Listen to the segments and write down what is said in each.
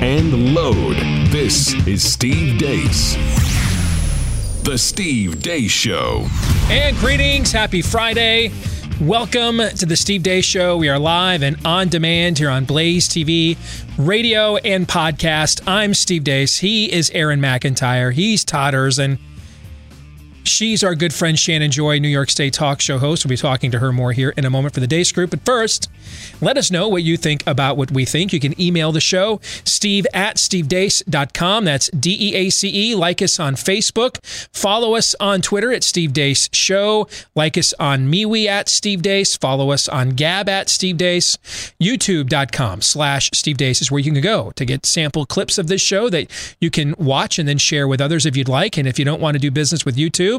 and load. This is Steve Deace. The Steve Deace Show. And greetings. Happy Friday. Welcome to the Steve Deace Show. We are live and on demand here on Blaze TV, radio, and podcast. I'm Steve Deace. He is Aaron McIntyre. He's Todders. And She's our good friend Shannon Joy, New York State talk show host. We'll be talking to her more here in a moment for the Deace Group. But first, let us know what you think about what we think. You can email the show, steve at stevedeace.com. That's D E A C E. Like us on Facebook. Follow us on Twitter at Steve Deace Show. Like us on MeWe at Steve Deace. Follow us on Gab at Steve Deace. YouTube.com slash Steve Deace is where you can go to get sample clips of this show that you can watch and then share with others if you'd like. And if you don't want to do business with YouTube,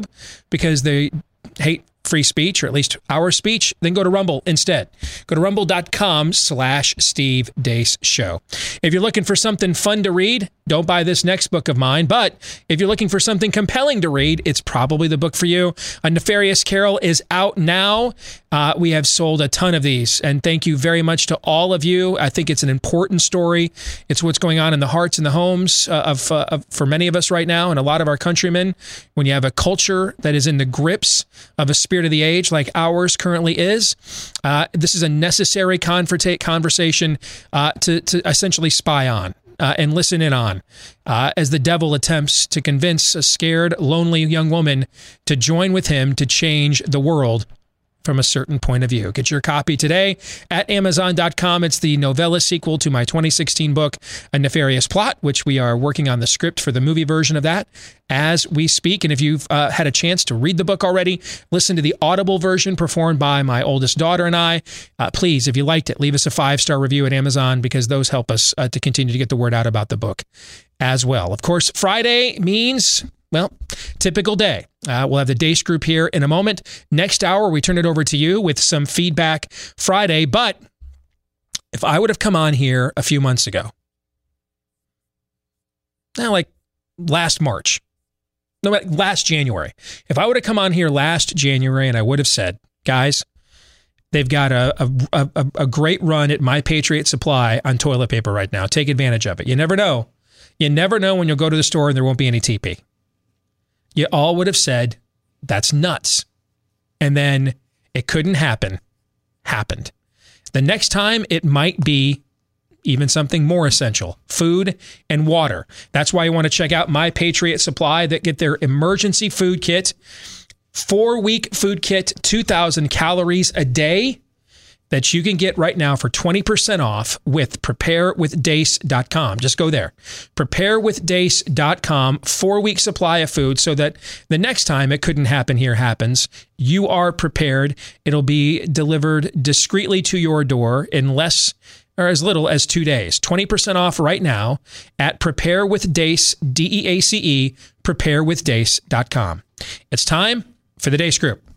because they hate free speech or at least our speech, then go to Rumble instead. Go to rumble.com slash Steve Deace Show. If you're looking for something fun to read, don't buy this next book of mine. But if you're looking for something compelling to read, it's probably the book for you. A Nefarious Carol is out now. Uh, we have sold a ton of these. And thank you very much to all of you. I think it's an important story. It's what's going on in the hearts and the homes uh, of, uh, of for many of us right now and a lot of our countrymen. When you have a culture that is in the grips of a spirit of the age like ours currently is, uh, this is a necessary conversa- conversation uh, to, to essentially spy on uh, and listen in on uh, as the devil attempts to convince a scared, lonely young woman to join with him to change the world from a certain point of view. Get your copy today at Amazon.com. It's the novella sequel to my 2016 book, A Nefarious Plot, which we are working on the script for the movie version of that as we speak. And if you've uh, had a chance to read the book already, listen to the Audible version performed by my oldest daughter and I. Uh, please, if you liked it, leave us a five star review at Amazon because those help us uh, to continue to get the word out about the book as well. Of course, Friday means well, typical day. Uh, we'll have the Deace Group here in a moment. Next hour, we turn it over to you with some feedback Friday. But if I would have come on here a few months ago, now like last March, no, last January, if I would have come on here last January and I would have said, guys, they've got a, a, a, a great run at My Patriot Supply on toilet paper right now. Take advantage of it. You never know. You never know when you'll go to the store and there won't be any TP you all would have said, that's nuts. And then it couldn't happen, happened. The next time it might be even something more essential food and water. That's why you want to check out My Patriot Supply that get their emergency food kit, four week food kit, 2,000 calories a day that you can get right now for 20% off with preparewithdeace.com. Just go there. Preparewithdeace.com, four week supply of food so that the next time it couldn't happen here happens. You are prepared. It'll be delivered discreetly to your door in less or as little as two days. 20% off right now at preparewithdeace, D E A C E, preparewithdeace.com. It's time for the Deace Group.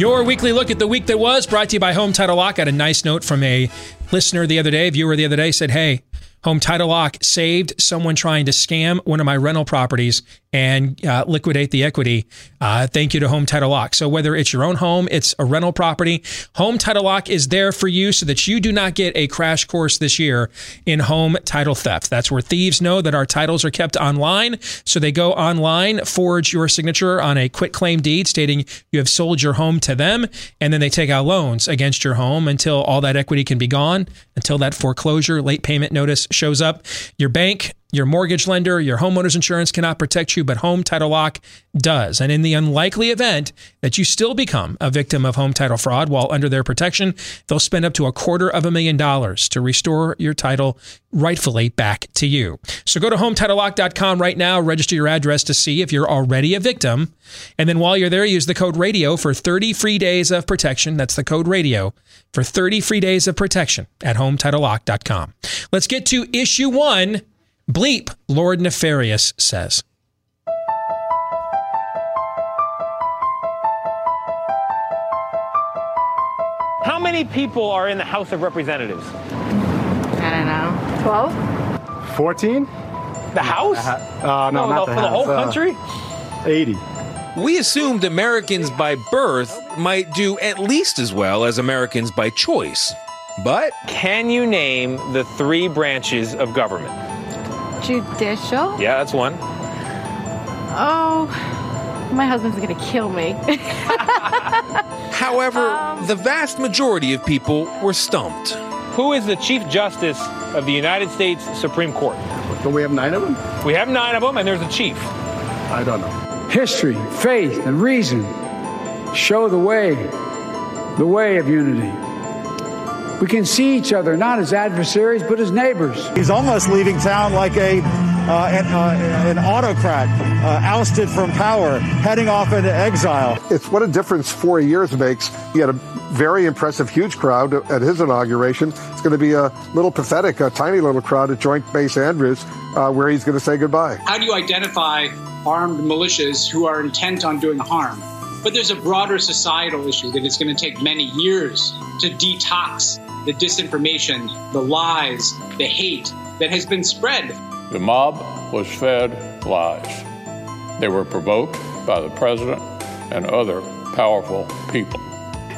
Your weekly look at the week that was brought to you by Home Title Lock. Got a nice note from a listener the other day, viewer the other day said, Hey, Home Title Lock saved someone trying to scam one of my rental properties and uh, liquidate the equity. Uh, thank you to Home Title Lock. So whether it's your own home, it's a rental property, Home Title Lock is there for you so that you do not get a crash course this year in home title theft. That's where thieves know that our titles are kept online. So they go online, forge your signature on a quit claim deed stating you have sold your home to them, and then they take out loans against your home until all that equity can be gone, until that foreclosure late payment notice shows up. Your bank your mortgage lender, your homeowner's insurance cannot protect you, but Home Title Lock does. And in the unlikely event that you still become a victim of home title fraud while under their protection, they'll spend up to a quarter of a million dollars to restore your title rightfully back to you. So go to HometitleLock.com right now, register your address to see if you're already a victim. And then while you're there, use the code RADIO for 30 free days of protection. That's the code RADIO for 30 free days of protection at HometitleLock.com. Let's get to issue one Bleep, Lord Nefarious says. How many people are in the House of Representatives? I don't know. 12? 14? The House? Uh, no, no, not no, the for the House. whole uh, country? 80. We assumed Americans by birth might do at least as well as Americans by choice. But Can you name the three branches of government? Judicial? Yeah, that's one. Oh, my husband's gonna kill me. However, um, the vast majority of people were stumped. Who is the Chief Justice of the United States Supreme Court? Don't we have nine of them? We have nine of them, and there's a chief. I don't know. History, faith, and reason show the way, the way of unity. We can see each other not as adversaries, but as neighbors. He's almost leaving town like a uh, an, uh, an autocrat, uh, ousted from power, heading off into exile. It's what a difference four years makes. He had a very impressive, huge crowd at his inauguration. It's going to be a little pathetic, a tiny little crowd at Joint Base Andrews, uh, where he's going to say goodbye. How do you identify armed militias who are intent on doing harm? But there's a broader societal issue that it's going to take many years to detox the disinformation, the lies, the hate that has been spread. The mob was fed lies. They were provoked by the president and other powerful people.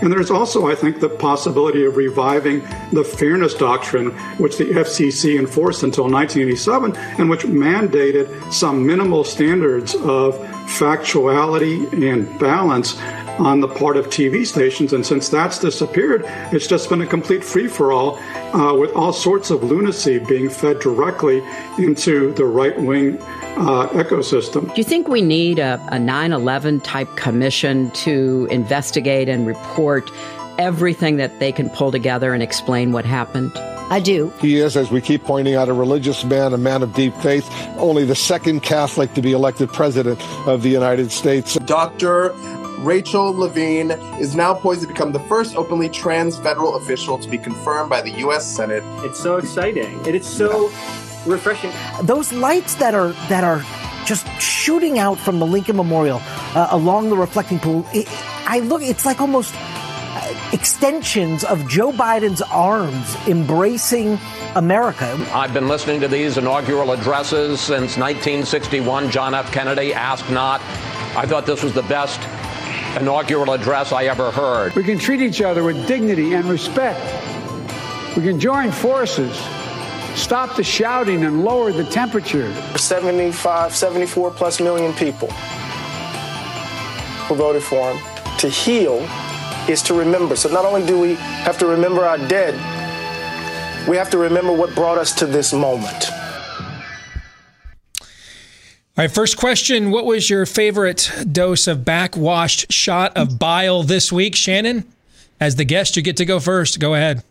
And there's also, I think, the possibility of reviving the fairness doctrine, which the FCC enforced until 1987, and which mandated some minimal standards of factuality and balance on the part of TV stations. And since that's disappeared, it's just been a complete free for all uh, with all sorts of lunacy being fed directly into the right wing uh, ecosystem. Do you think we need a, a 9 11 type commission to investigate and report everything that they can pull together and explain what happened? I do. He is, as we keep pointing out, a religious man, a man of deep faith, only the second Catholic to be elected president of the United States. Dr. Rachel Levine is now poised to become the first openly trans federal official to be confirmed by the U.S. Senate. It's so exciting, and it's so refreshing. Those lights that are that are just shooting out from the Lincoln Memorial uh, along the reflecting pool. It, I look, it's like almost uh, extensions of Joe Biden's arms embracing America. I've been listening to these inaugural addresses since 1961. John F. Kennedy, asked Not. I thought this was the best inaugural address I ever heard. We can treat each other with dignity and respect. We can join forces, stop the shouting, and lower the temperature. 75, 74 plus million people who voted for him. To heal is to remember. So not only do we have to remember our dead, we have to remember what brought us to this moment. All right, first question. What was your favorite dose of backwashed shot of bile this week? Shannon, as the guest, you get to go first. Go ahead.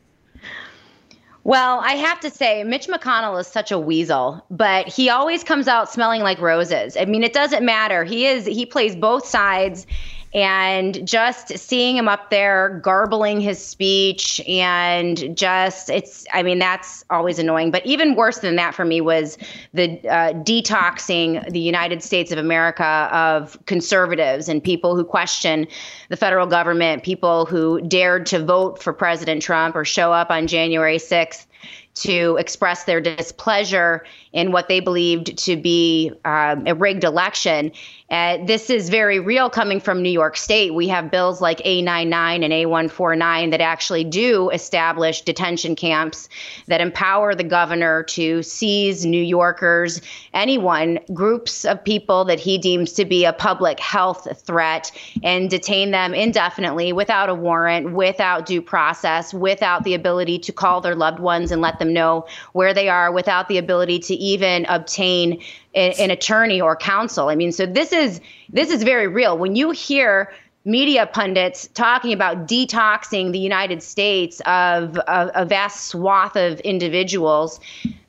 Well, I have to say, Mitch McConnell is such a weasel, but he always comes out smelling like roses. I mean, it doesn't matter. He is he plays both sides and just seeing him up there garbling his speech and just it's i mean that's always annoying but even worse than that for me was the uh, detoxing the united states of america of conservatives and people who question the federal government people who dared to vote for president trump or show up on january 6th to express their displeasure in what they believed to be um, a rigged election. Uh, this is very real coming from New York State. We have bills like A99 and A149 that actually do establish detention camps that empower the governor to seize New Yorkers, anyone, groups of people that he deems to be a public health threat, and detain them indefinitely without a warrant, without due process, without the ability to call their loved ones and let them know where they are, without the ability to even obtain an attorney or counsel. I mean, so this is this is very real. When you hear media pundits talking about detoxing the United States of a, a vast swath of individuals,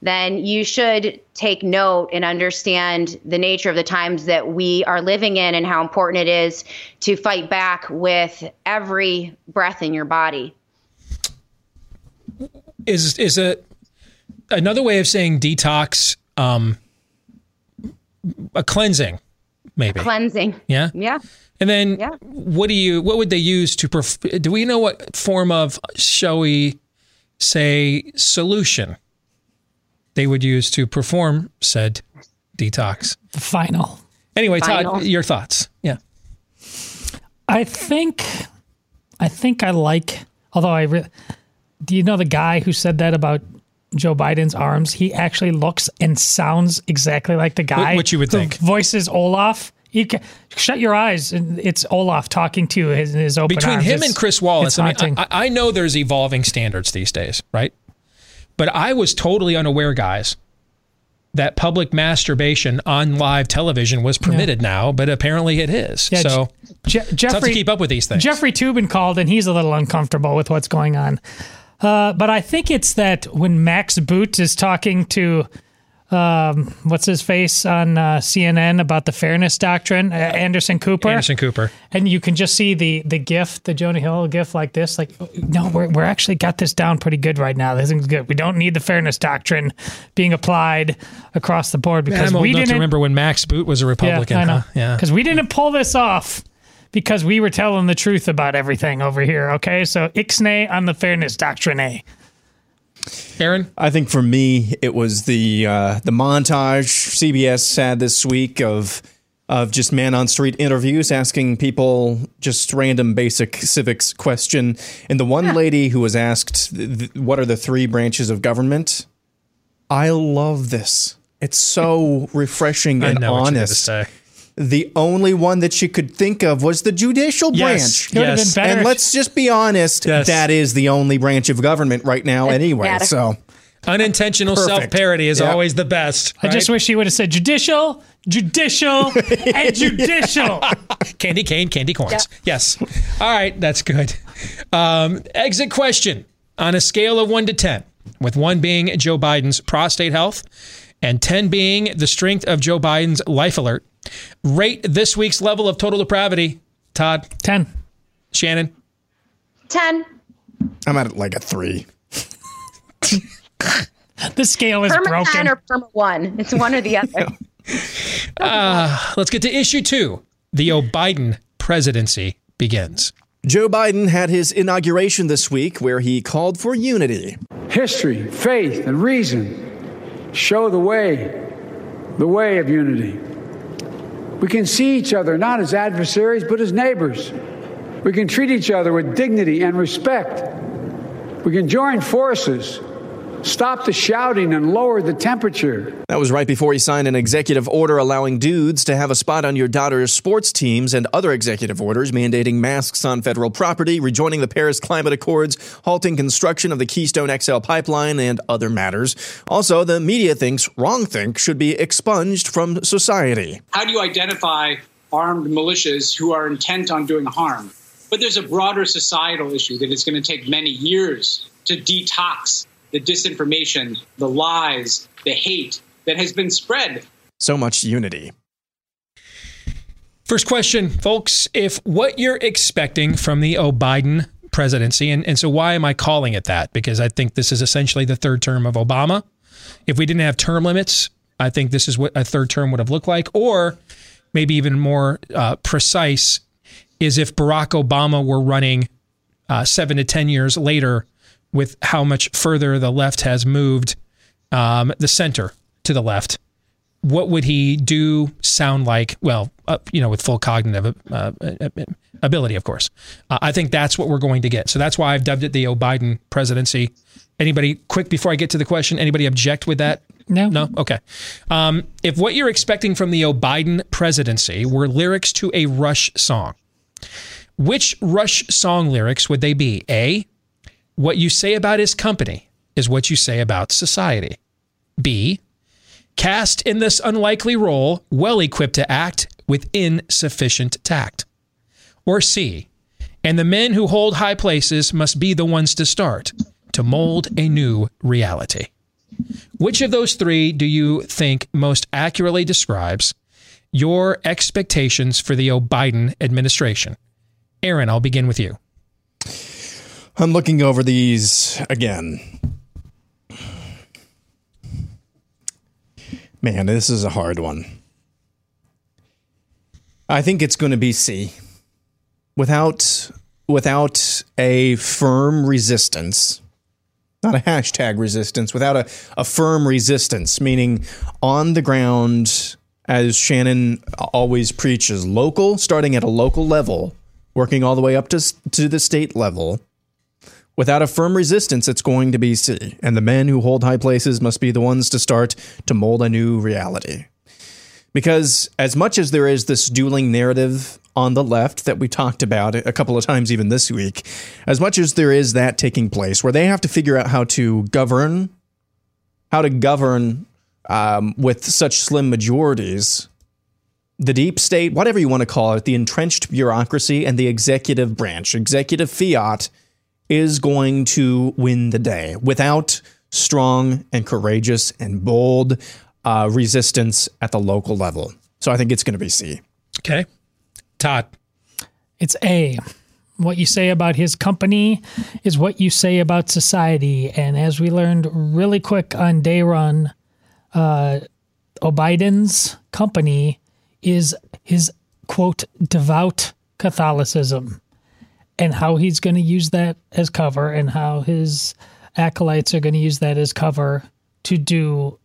then you should take note and understand the nature of the times that we are living in and how important it is to fight back with every breath in your body. Is is it another way of saying detox? Um, a cleansing, maybe cleansing. Yeah, yeah. And then, yeah. what do you? What would they use to? Perf- do we know what form of, shall we say, solution they would use to perform said detox. The final. Anyway, Final. Todd, your thoughts? Yeah. I think, I think I like. Although I, re- do you know the guy who said that about Joe Biden's arms? He actually looks and sounds exactly like the guy. what you would think. Voices Olaf. You can, shut your eyes, and it's Olaf talking to you in his, open Between arms. him It's- and Chris Wallace, I, mean. I, I know there's evolving standards these days, right? But I was totally unaware, guys, that public masturbation on live television was permitted now, but apparently it is. Yeah, so Je- it's tough to keep up with these things. Jeffrey Toobin called, and he's a little uncomfortable with what's going on. Uh, but I think it's that when Max Boot is talking to um, what's his face on uh, CNN about the fairness doctrine, uh, Anderson Cooper. Anderson Cooper. And you can just see the the gif, the Jonah Hill gif like this. Like, no, we're, we're actually got this down pretty good right now. This is good. We don't need the fairness doctrine being applied across the board Man, because I'm old we didn't remember when Max Boot was a Republican. yeah, I know. huh? Yeah. Because we didn't pull this off because we were telling the truth about everything over here. Okay. So ixnay on the fairness doctrine. A. Aaron? I think for me, it was the uh, the montage CBS had this week of of just man on street interviews asking people just random basic civics question. And the one lady who was asked, th- th- "What are the three branches of government?" I love this. It's so refreshing I and know what you're gonna honest. Say. The only one that she could think of was the judicial Yes, branch. It would've yes. been better And let's just be honest, Yes. that is the only branch of government right now anyway. Better. So Unintentional Perfect. self parody is Yeah. always the best. I just wish he would have said judicial, judicial, and judicial. candy cane, candy corns. Yes. All right, that's good. Um, exit question on a scale of one to 10, with one being Joe Biden's prostate health and 10 being the strength of Joe Biden's life alert. Rate this week's level of total depravity. Todd? 10. Shannon? 10. I'm at like a three. the scale is Perma broken. 10 or perma 1. It's one or the other. Uh, let's get to issue two. The Obiden presidency begins. Joe Biden had his inauguration this week where he called for unity. History, faith, and reason show the way, the way of unity. We can see each other not as adversaries, but as neighbors. We can treat each other with dignity and respect. We can join forces, stop the shouting, and lower the temperature. That was right before he signed an executive order allowing dudes to have a spot on your daughter's sports teams and other executive orders mandating masks on federal property, rejoining the Paris Climate Accords, halting construction of the Keystone XL pipeline, and other matters. Also, the media thinks wrong think should be expunged from society. How do you identify armed militias who are intent on doing harm? But there's a broader societal issue that it's going to take many years to detox the disinformation, the lies, the hate that has been spread. So much unity. First question, folks. If what you're expecting from the Obiden presidency, and, and so why am I calling it that? Because I think this is essentially the third term of Obama. If we didn't have term limits, I think this is what a third term would have looked like. Or maybe even more uh, precise is if Barack Obama were running uh, seven to 10 years later with how much further the left has moved um, the center to the left. What would he do sound like? Well uh, you know with full cognitive uh, ability of course. Uh, i think that's what we're going to get. So that's why i've dubbed it the obiden presidency. Anybody quick before i get to the question anybody object with that? No. No? Okay. Um, if what you're expecting from the obiden presidency were lyrics to a rush song which rush song lyrics would they be? A what you say about his company is what you say about society b cast in this unlikely role, well equipped to act with insufficient tact. Or C, and the men who hold high places must be the ones to start to mold a new reality. Which of those three do you think most accurately describes your expectations for the Obiden administration? Aaron, I'll begin with you. I'm looking over these again. Man, this is a hard one. I think it's going to be C. Without without a firm resistance not a hashtag resistance, without a, a firm resistance, meaning on the ground, as Shannon always preaches, local, starting at a local level, working all the way up to, to the state level. Without a firm resistance, it's going to be C. And the men who hold high places must be the ones to start to mold a new reality. Because as much as there is this dueling narrative on the left that we talked about a couple of times even this week, as much as there is that taking place where they have to figure out how to govern, how to govern um, with such slim majorities, the deep state, whatever you want to call it, the entrenched bureaucracy and the executive branch, executive fiat, is going to win the day without strong and courageous and bold uh, resistance at the local level. So I think it's going to be C. Okay. Todd. It's A. What you say about his company is what you say about society. And as we learned really quick on day run, uh, Biden's company is his quote devout Catholicism and how he's going to use that as cover and how his acolytes are going to use that as cover to do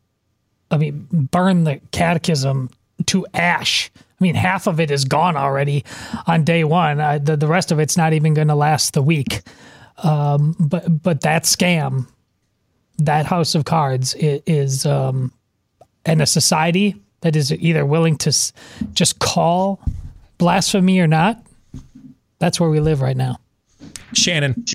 I mean, burn the catechism to ash. I mean, half of it is gone already on day one. Uh, the the rest of it's not even going to last the week. Um, but but that scam, that house of cards is, is um, and a society that is either willing to just call blasphemy or not. That's where we live right now. Shannon.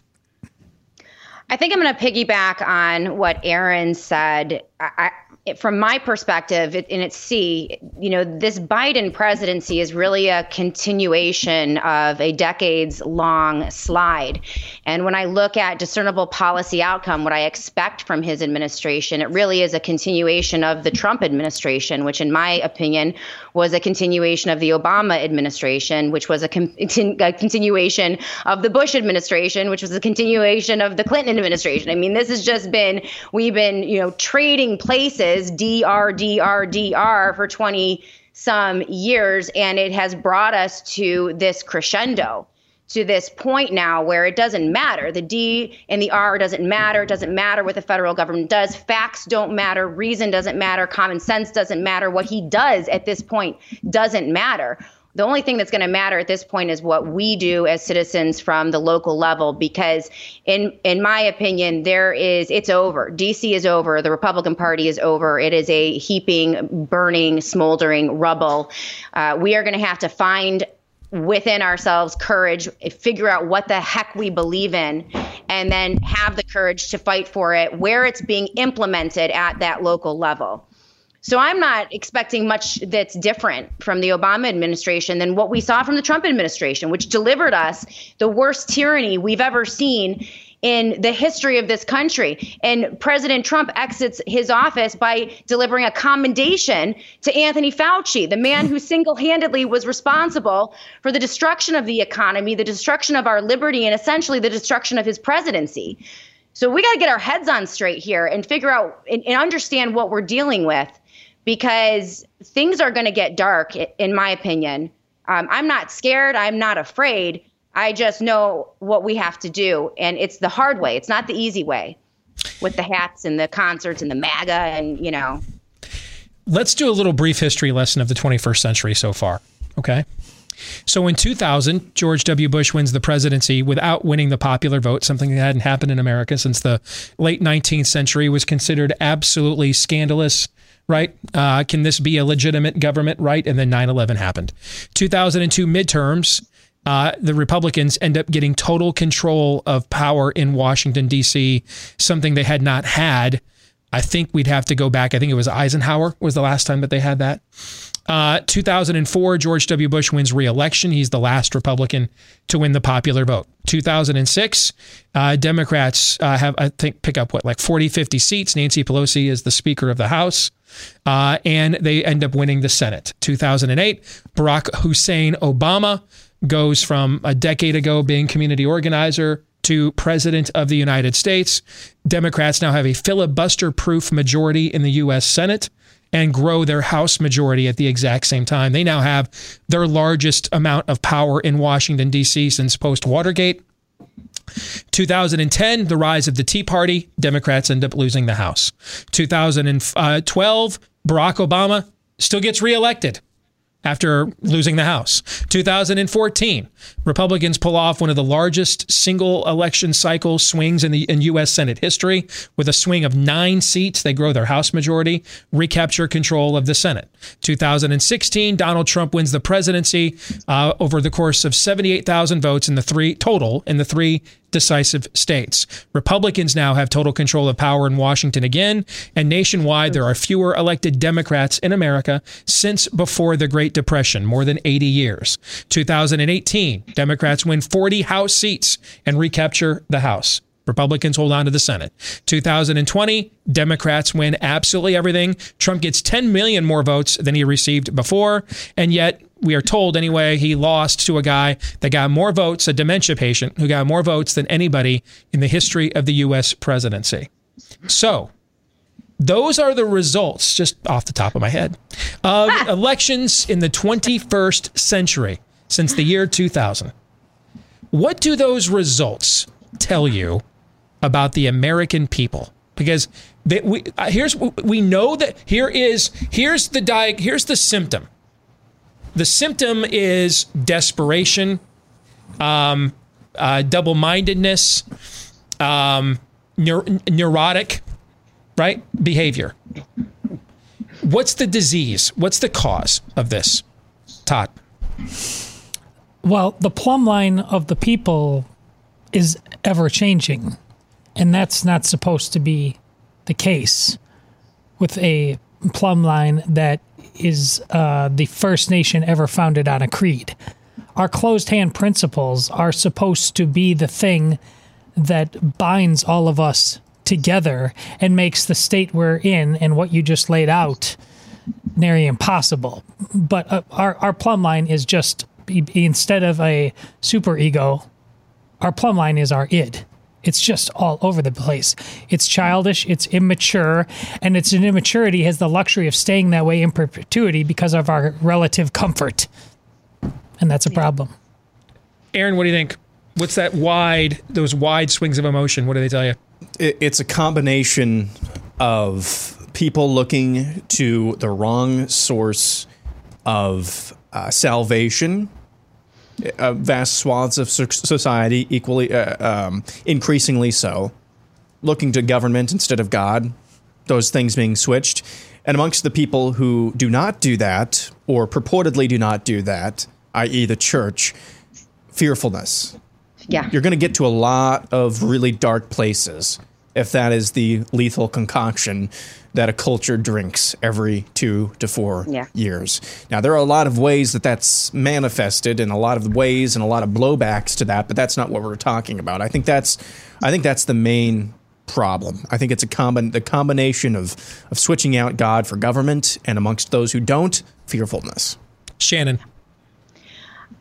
I think I'm going to piggyback on what Aaron said. I, I, from my perspective, it, and it's C, you know, this Biden presidency is really a continuation of a decades long slide. And when I look at discernible policy outcome, what I expect from his administration, it really is a continuation of the Trump administration, which, in my opinion, was a continuation of the Obama administration, which was a, con- a continuation of the Bush administration, which was a continuation of the Clinton administration. I mean, this has just been, we've been, you know, trading places DR, DR, DR for 20 some years. And it has brought us to this crescendo, to this point now where it doesn't matter. The D and the R doesn't matter. It doesn't matter what the federal government does. Facts don't matter. Reason doesn't matter. Common sense doesn't matter. What he does at this point doesn't matter. The only thing that's going to matter at this point is what we do as citizens from the local level because in in my opinion there is it's over. DC is over, the Republican Party is over. It is a heaping, burning, smoldering rubble. Uh, we are going to have to find within ourselves courage, figure out what the heck we believe in, and then have the courage to fight for it where it's being implemented at that local level. So I'm not expecting much that's different from the Obama administration than what we saw from the Trump administration, which delivered us the worst tyranny we've ever seen in the history of this country. And President Trump exits his office by delivering a commendation to Anthony Fauci, the man who single handedly was responsible for the destruction of the economy, the destruction of our liberty, and essentially the destruction of his presidency. So we got to get our heads on straight here and figure out and, and understand what we're dealing with because things are going to get dark, in my opinion. Um, I'm not scared. I'm not afraid. I just know what we have to do. And it's the hard way, it's not the easy way with the hats and the concerts and the MAGA and, you know. Let's do a little brief history lesson of the 21st century so far. Okay. So in 2000, George W. Bush wins the presidency without winning the popular vote, something that hadn't happened in America since the late 19th century, was considered absolutely scandalous right? Uh, can this be a legitimate government, right? And then 9 11 happened. 2002 midterms, uh, the Republicans end up getting total control of power in Washington, D.C., something they had not had. I think we'd have to go back. I think it was Eisenhower was the last time that they had that. Uh, 2004, George W. Bush wins re-election. He's the last Republican to win the popular vote. 2006, uh, Democrats uh, have, I think, pick up what, like 40, 50 seats. Nancy Pelosi is the Speaker of the House. Uh, and they end up winning the Senate. 2008, Barack Hussein Obama goes from a decade ago being community organizer to president of the United States. Democrats now have a filibuster proof majority in the U.S. Senate and grow their House majority at the exact same time. They now have their largest amount of power in Washington, D.C. since post Watergate. 2010, the rise of the Tea Party. Democrats end up losing the House. 2012, uh, Barack Obama still gets reelected after losing the House. 2014, Republicans pull off one of the largest single election cycle swings in the in U.S. Senate history with a swing of nine seats. They grow their House majority, recapture control of the Senate. 2016, Donald Trump wins the presidency uh, over the course of 78,000 votes in the three total in the three decisive states. Republicans now have total control of power in Washington again, and nationwide there are fewer elected Democrats in America since before the Great Depression, more than 80 years. 2018, Democrats win 40 House seats and recapture the House. Republicans hold on to the Senate. 2020, Democrats win absolutely everything. Trump gets 10 million more votes than he received before, and yet we are told anyway, he lost to a guy that got more votes, a dementia patient who got more votes than anybody in the history of the U.S. presidency. So, those are the results, just off the top of my head, of elections in the 21st century since the year 2000. What do those results tell you about the American people? Because they, we, uh, here's we know that here is here's the di- here's the symptom the symptom is desperation, um, uh, double mindedness, um, neur- neurotic, right? Behavior. What's the disease? What's the cause of this? Todd. Well, the plumb line of the people is ever changing, and that's not supposed to be the case with a plumb line that is uh, the first nation ever founded on a creed. Our closed hand principles are supposed to be the thing that binds all of us together and makes the state we're in and what you just laid out nearly impossible. But uh, our, our plumb line is just instead of a super ego, our plumb line is our id. It's just all over the place. It's childish, it's immature, and its an immaturity has the luxury of staying that way in perpetuity because of our relative comfort. And that's a problem. Aaron, what do you think? What's that wide, those wide swings of emotion? What do they tell you? It's a combination of people looking to the wrong source of uh, salvation uh, vast swaths of society, equally, uh, um, increasingly so, looking to government instead of God, those things being switched. And amongst the people who do not do that, or purportedly do not do that, i.e., the church, fearfulness. Yeah. You're going to get to a lot of really dark places if that is the lethal concoction that a culture drinks every two to four yeah. years. Now, there are a lot of ways that that's manifested, and a lot of ways and a lot of blowbacks to that, but that's not what we're talking about. I think that's, I think that's the main problem. I think it's a combi- the combination of of switching out God for government, and amongst those who don't, fearfulness. Shannon.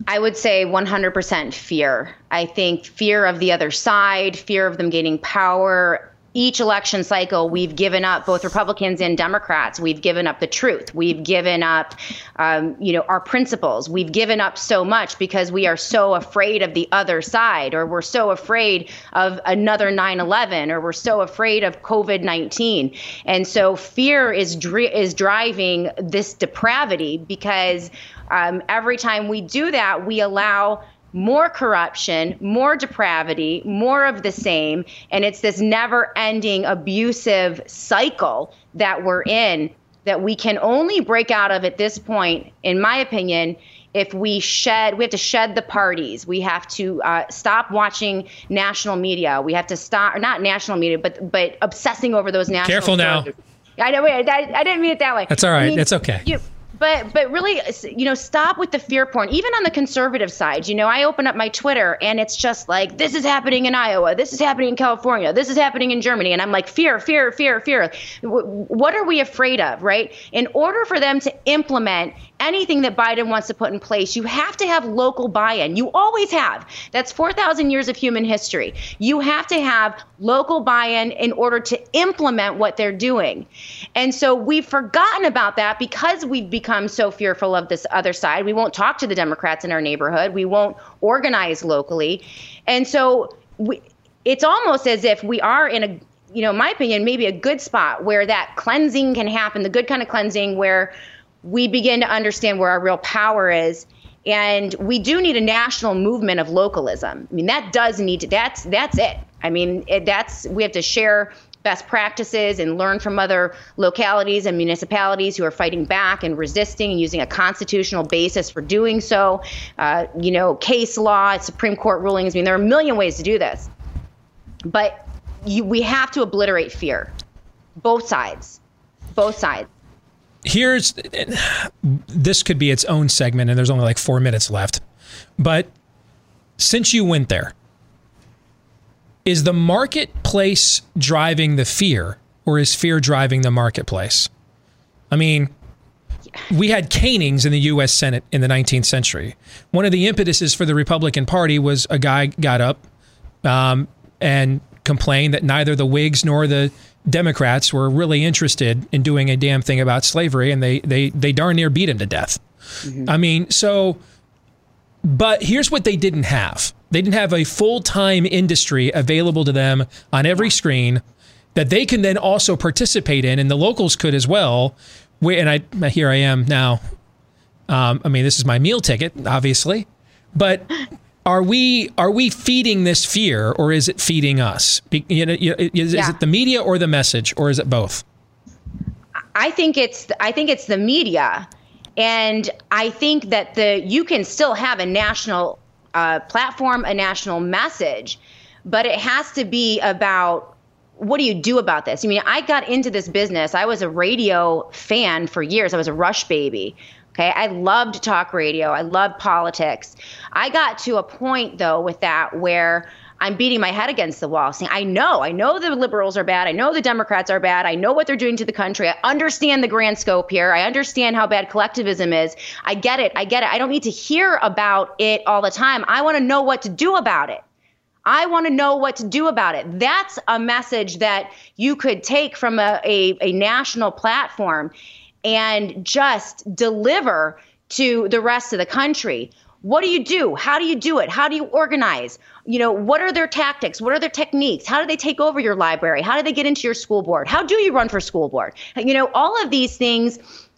I would say 100% fear. I think fear of the other side, fear of them gaining power, each election cycle, we've given up both Republicans and Democrats. We've given up the truth. We've given up, um, you know, our principles. We've given up so much because we are so afraid of the other side, or we're so afraid of another 9/11, or we're so afraid of COVID-19. And so fear is dri- is driving this depravity because um, every time we do that, we allow more corruption, more depravity, more of the same. And it's this never ending abusive cycle that we're in that we can only break out of at this point, in my opinion, if we shed, we have to shed the parties. We have to uh, stop watching national media. We have to stop, or not national media, but but obsessing over those national. Careful now. I know. Wait, I, I, didn't mean it that way. That's all right. I mean, it's okay. You, but but really you know stop with the fear porn even on the conservative side. You know i open up my twitter and it's just like this is happening in iowa. This is happening in california. This is happening in germany. And i'm like fear fear fear fear. What are we afraid of right? In order for them to implement anything that Biden wants to put in place, you have to have local buy in. You always have. That's 4,000 years of human history. You have to have local buy in in order to implement what they're doing. And so we've forgotten about that because we've become so fearful of this other side. We won't talk to the Democrats in our neighborhood, we won't organize locally. And so we, it's almost as if we are in a, you know, my opinion, maybe a good spot where that cleansing can happen, the good kind of cleansing where we begin to understand where our real power is. And we do need a national movement of localism. I mean, that does need to, that's, that's it. I mean, it, that's, we have to share best practices and learn from other localities and municipalities who are fighting back and resisting and using a constitutional basis for doing so. Uh, you know, case law, Supreme Court rulings. I mean, there are a million ways to do this. But you, we have to obliterate fear. Both sides. Both sides. Here's this could be its own segment, and there's only like four minutes left. But since you went there, is the marketplace driving the fear or is fear driving the marketplace? I mean, we had canings in the US Senate in the 19th century. One of the impetuses for the Republican Party was a guy got up um, and complained that neither the Whigs nor the Democrats were really interested in doing a damn thing about slavery, and they they they darn near beat him to death. Mm-hmm. I mean, so, but here's what they didn't have they didn't have a full time industry available to them on every screen that they can then also participate in, and the locals could as well. And I here I am now. Um, I mean, this is my meal ticket, obviously, but are we are we feeding this fear, or is it feeding us? You know, is, yeah. is it the media or the message, or is it both? I think it's I think it's the media, and I think that the you can still have a national uh, platform, a national message, but it has to be about what do you do about this? I mean, I got into this business. I was a radio fan for years. I was a Rush baby. Okay. I loved talk radio. I loved politics. I got to a point though with that where I'm beating my head against the wall saying, I know, I know the liberals are bad. I know the Democrats are bad. I know what they're doing to the country. I understand the grand scope here. I understand how bad collectivism is. I get it. I get it. I don't need to hear about it all the time. I want to know what to do about it. I want to know what to do about it. That's a message that you could take from a, a, a national platform and just deliver to the rest of the country. What do you do? How do you do it? How do you organize? You know, what are their tactics? What are their techniques? How do they take over your library? How do they get into your school board? How do you run for school board? You know, all of these things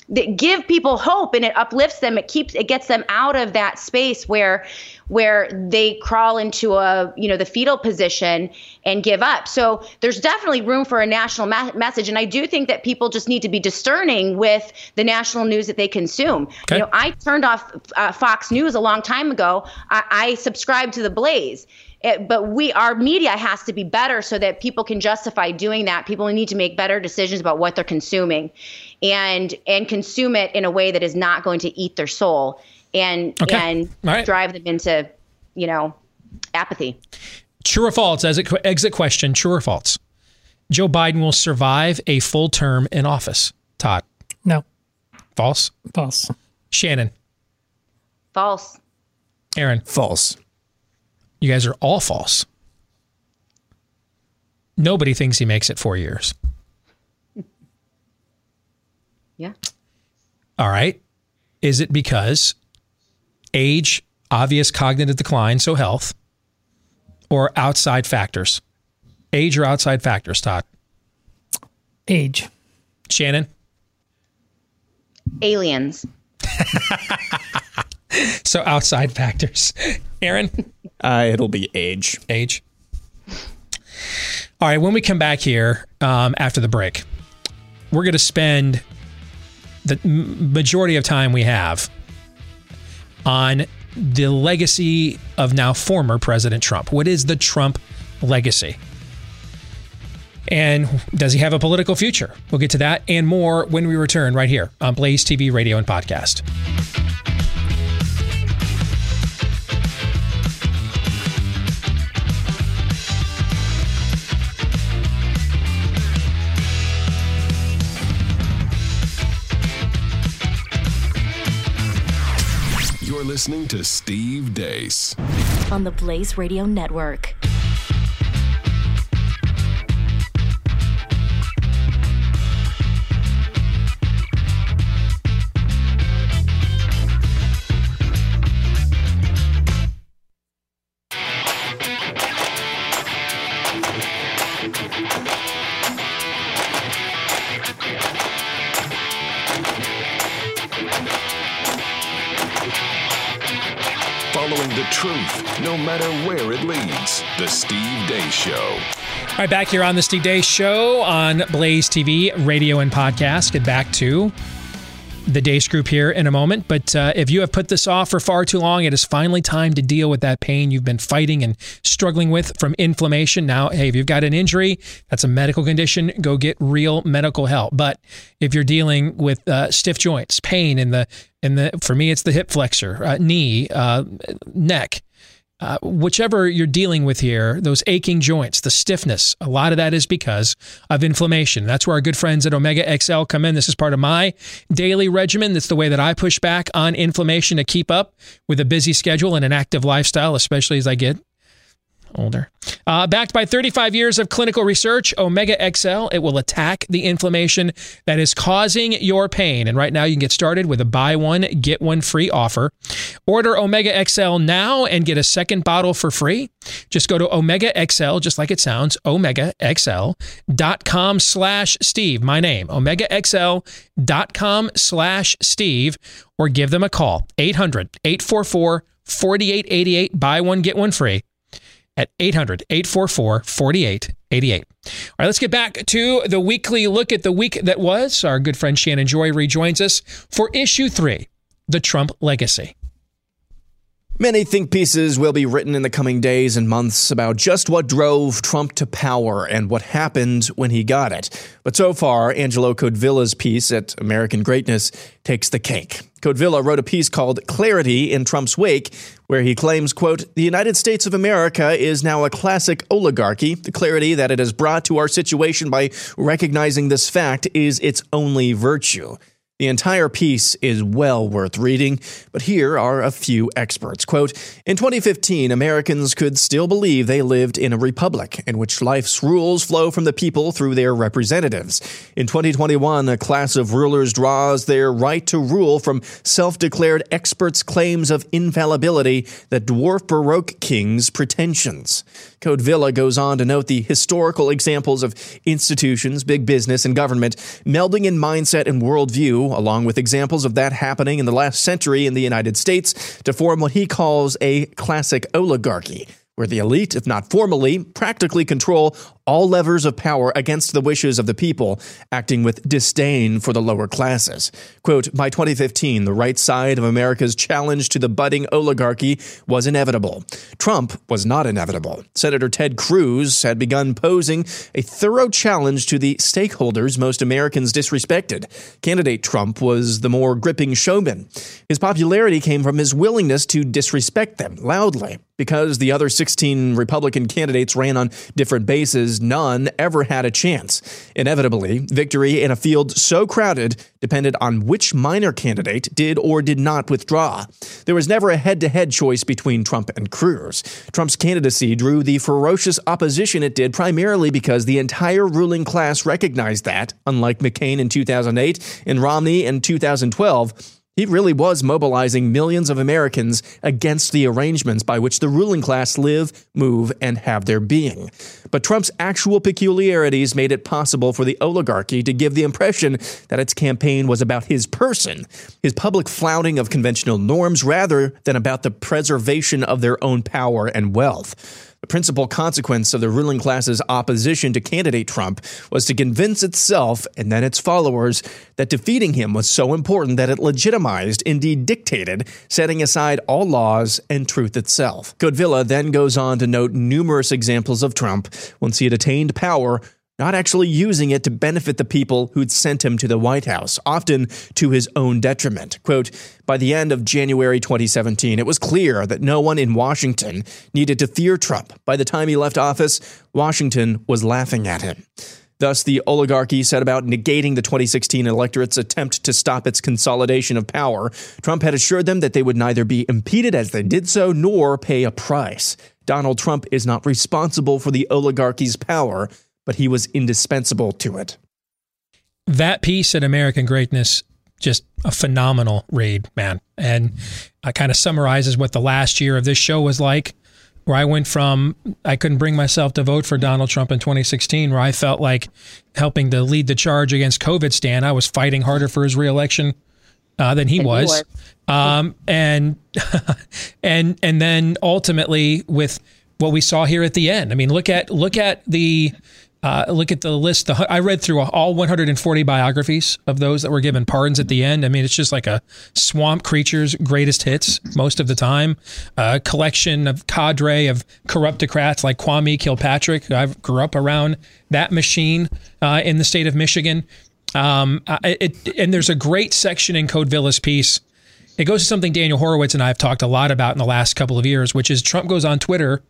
that give people hope and it uplifts them. It keeps it gets them out of that space where where they crawl into a you know the fetal position and give up. So there's definitely room for a national ma- message. And i do think that people just need to be discerning with the national news that they consume. Okay. you know i turned off uh, fox news a long time ago. I, I subscribed to the blaze. It, but we our media has to be better so that people can justify doing that. People need to make better decisions about what they're consuming and and consume it in a way that is not going to eat their soul and okay. and right. drive them into you know apathy. True or false? As a exit question true or false? Joe biden will survive a full term in office. Todd? No. False? False. Shannon? False. Aaron? False. You guys are all false. Nobody thinks he makes it four years. Yeah. All right. Is it because age, obvious cognitive decline, so health, or outside factors? Age or outside factors, Todd? Age. Shannon? Aliens. so outside factors. Aaron? Uh, it'll be age. Age. All right. When we come back here um, after the break, we're going to spend the majority of time we have on the legacy of now former President Trump. What is the Trump legacy? And does he have a political future? We'll get to that and more when we return right here on Blaze TV, radio, and podcast. listening to Steve Deace on the Blaze Radio Network. The truth, no matter where it leads. The Steve Deace Show. All right, back here on the Steve Deace Show on Blaze TV, radio, and podcast. Get back to the Deace Group here in a moment. But uh, if you have put this off for far too long, it is finally time to deal with that pain you've been fighting and struggling with from inflammation. Now, hey, if you've got an injury, that's a medical condition, go get real medical help. But if you're dealing with uh, stiff joints, pain in the in the for me, it's the hip flexor, uh, knee, uh, neck uh, whichever you're dealing with here, those aching joints, the stiffness, a lot of that is because of inflammation. That's where our good friends at Omega XL come in. This is part of my daily regimen. That's the way that I push back on inflammation to keep up with a busy schedule and an active lifestyle, especially as I get older. Uh, backed by 35 years of clinical research, Omega XL, it will attack the inflammation that is causing your pain. And right now, you can get started with a buy one, get one free offer. Order Omega XL now and get a second bottle for free. Just go to Omega XL, just like it sounds, omegaxl.com slash Steve, my name, omegaxl.com slash Steve, or give them a call, 800 844 4888. Buy one, get one free at 800 844 4888. All right, let's get back to the weekly look at the week that was. Our good friend Shannon Joy rejoins us for issue three the Trump legacy. Many think pieces will be written in the coming days and months about just what drove Trump to power and what happened when he got it. But so far, Angelo Codevilla's piece at American Greatness takes the cake. Codevilla wrote a piece called Clarity in Trump's Wake, where he claims, quote, the United States of America is now a classic oligarchy. The clarity that it has brought to our situation by recognizing this fact is its only virtue. The entire piece is well worth reading, but here are a few experts. Quote In 2015, Americans could still believe they lived in a republic in which life's rules flow from the people through their representatives. In 2021, a class of rulers draws their right to rule from self declared experts' claims of infallibility that dwarf Baroque kings' pretensions. Codevilla goes on to note the historical examples of institutions, big business, and government melding in mindset and worldview along with examples of that happening in the last century in the United States, to form what he calls a classic oligarchy where the elite, if not formally, practically control all levers of power against the wishes of the people, acting with disdain for the lower classes. Quote, by 2015, the right side of America's challenge to the budding oligarchy was inevitable. Trump was not inevitable. Senator Ted Cruz had begun posing a thorough challenge to the stakeholders most Americans disrespected. Candidate Trump was the more gripping showman. His popularity came from his willingness to disrespect them loudly. Because the other 16 Republican candidates ran on different bases, none ever had a chance. Inevitably, victory in a field so crowded depended on which minor candidate did or did not withdraw. There was never a head to head choice between Trump and Cruz. Trump's candidacy drew the ferocious opposition it did primarily because the entire ruling class recognized that, unlike McCain in 2008 and Romney in 2012, he really was mobilizing millions of Americans against the arrangements by which the ruling class live, move, and have their being. But Trump's actual peculiarities made it possible for the oligarchy to give the impression that its campaign was about his person, his public flouting of conventional norms, rather than about the preservation of their own power and wealth. The principal consequence of the ruling class's opposition to candidate Trump was to convince itself and then its followers that defeating him was so important that it legitimized, indeed dictated, setting aside all laws and truth itself. Codevilla then goes on to note numerous examples of Trump, once he had attained power, not actually using it to benefit the people who'd sent him to the White House, often to his own detriment. Quote, by the end of January 2017, it was clear that no one in Washington needed to fear Trump. By the time he left office, Washington was laughing at him. Thus, the oligarchy set about negating the 2016 electorate's attempt to stop its consolidation of power. Trump had assured them that they would neither be impeded as they did so nor pay a price. Donald Trump is not responsible for the oligarchy's power, but he was indispensable to it. That piece at American Greatness, just a phenomenal read, man. And it kind of summarizes what the last year of this show was like, where I went from I couldn't bring myself to vote for Donald Trump in 2016, where I felt like helping to lead the charge against COVID Stan, I was fighting harder for his reelection uh, than he Than he was. was. Um, and and and then ultimately with what we saw here at the end. I mean, look at look at the uh, look at the list. The, I read through all 140 biographies of those that were given pardons at the end. I mean, it's just like a swamp creature's greatest hits most of the time. A collection of cadre of corruptocrats like Kwame Kilpatrick. I grew up around that machine uh, in the state of Michigan. Um, it, and there's a great section in Codevilla's piece. It goes to something Daniel Horowitz and I have talked a lot about in the last couple of years, which is Trump goes on Twitter,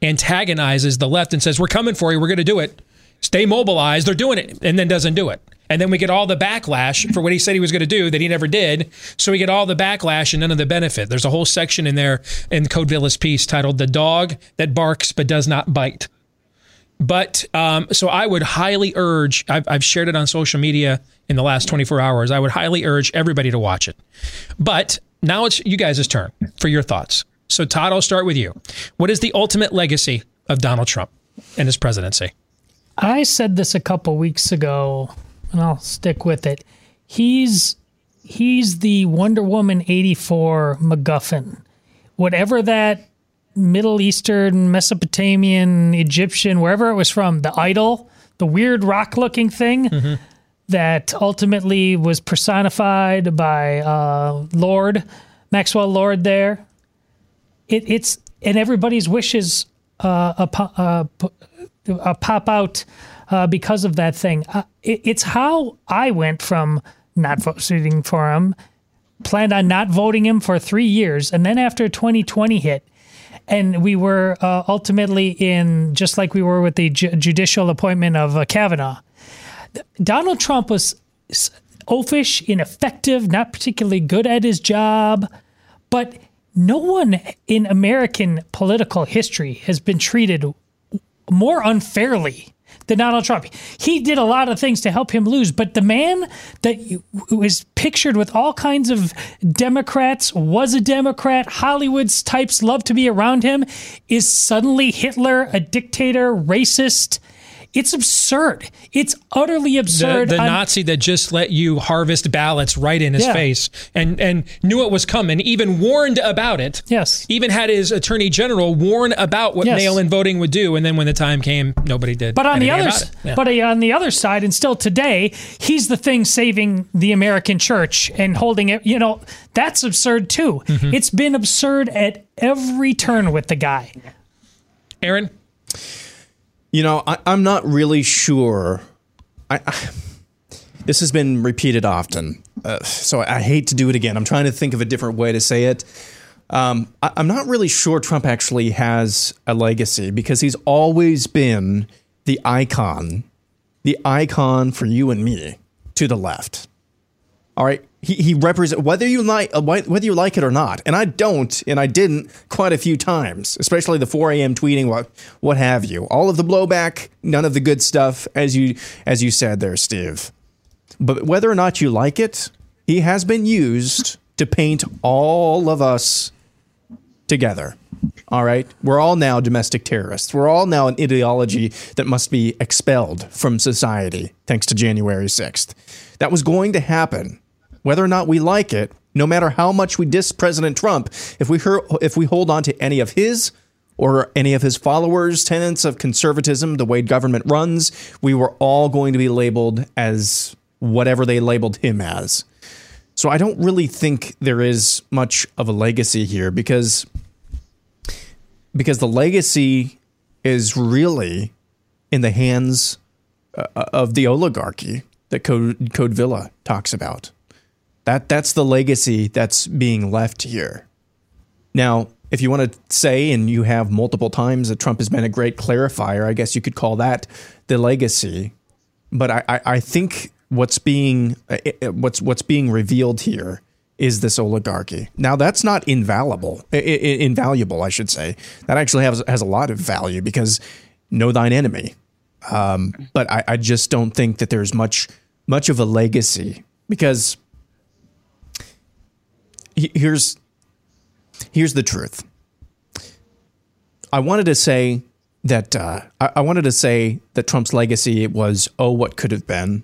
antagonizes the left, and says, "We're coming for you. We're going to do it. Stay mobilized. They're doing it," and then doesn't do it. And then we get all the backlash for what he said he was going to do that he never did. So we get all the backlash and none of the benefit. There's a whole section in there in Codevilla's piece titled "The Dog That Barks But Does Not Bite." But um, so I would highly urge, I've, I've shared it on social media in the last 24 hours. I would highly urge everybody to watch it. But now it's you guys' turn for your thoughts. So, Todd, I'll start with you. What is the ultimate legacy of Donald Trump and his presidency? I said this a couple weeks ago, and I'll stick with it. He's he's the Wonder Woman eighty four MacGuffin. Whatever that Middle Eastern, Mesopotamian, Egyptian, wherever it was from, the idol, the weird rock looking thing that ultimately was personified by uh, Lord Maxwell Lord there. It, it's and everybody's wishes uh, a, po- uh, uh, pop out uh, because of that thing. Uh, it, it's how I went from not voting for him, planned on not voting him for three years, and then after 2020 hit, and we were uh, ultimately in just like we were with the ju- judicial appointment of uh, Kavanaugh. Donald Trump was oafish, ineffective, not particularly good at his job, but no one in American political history has been treated more unfairly than Donald Trump. He did a lot of things to help him lose, but the man that is pictured with all kinds of Democrats, was a Democrat, Hollywood's types love to be around him, is suddenly Hitler, a dictator, racist. It's absurd. It's utterly absurd. the on- Nazi that just let you harvest ballots right in his Yeah. face and, and knew it was coming, even warned about it. Yes. Even had his attorney general warn about what Yes. mail in voting would do. And then when the time came, nobody did. But on the other, about s- it. Yeah. but uh, on the other side, and still today, he's the thing saving the American church and holding it. You know, that's absurd too. Mm-hmm. It's been absurd at every turn with the guy. Aaron, You know, I, I'm not really sure. I, I this has been repeated often, uh, so I hate to do it again. I'm trying to think of a different way to say it. Um, I, I'm not really sure Trump actually has a legacy because he's always been the icon, the icon for you and me to the left. All right, he he represent whether you like uh, whether you like it or not, and I don't, and I didn't quite a few times, especially the 4 a.m. tweeting, what what have you. All of the blowback, none of the good stuff, as you as you said there, Steve. But whether or not you like it, he has been used to paint all of us together. All right. We're all now domestic terrorists. We're all now an ideology that must be expelled from society thanks to January 6th. That was going to happen. Whether or not we like it, no matter how much we diss President Trump, if we hear, if we hold on to any of his or any of his followers' tenets of conservatism, the way government runs, we were all going to be labeled as whatever they labeled him as. So I don't really think there is much of a legacy here because because the legacy is really in the hands uh, of the oligarchy that Code, Codevilla talks about. That that's the legacy that's being left here. Now, if you want to say, and you have multiple times that Trump has been a great clarifier, I guess you could call that the legacy. But I, I, I think what's being uh, what's what's being revealed here is this oligarchy. Now, that's not invaluable, i- i- invaluable, I should say. That actually has has a lot of value because know thine enemy. Um, but I, I just don't think that there's much much of a legacy because here's here's the truth. I wanted to say that uh, I, I wanted to say that Trump's legacy was oh what could have been,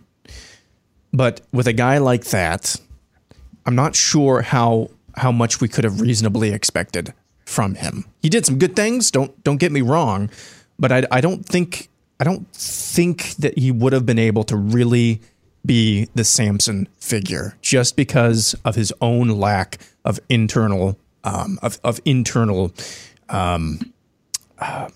but with a guy like that, I'm not sure how how much we could have reasonably expected from him. He did some good things. Don't don't get me wrong, but I, I don't think I don't think that he would have been able to really be the Samson figure just because of his own lack of internal um, of of internal um, uh,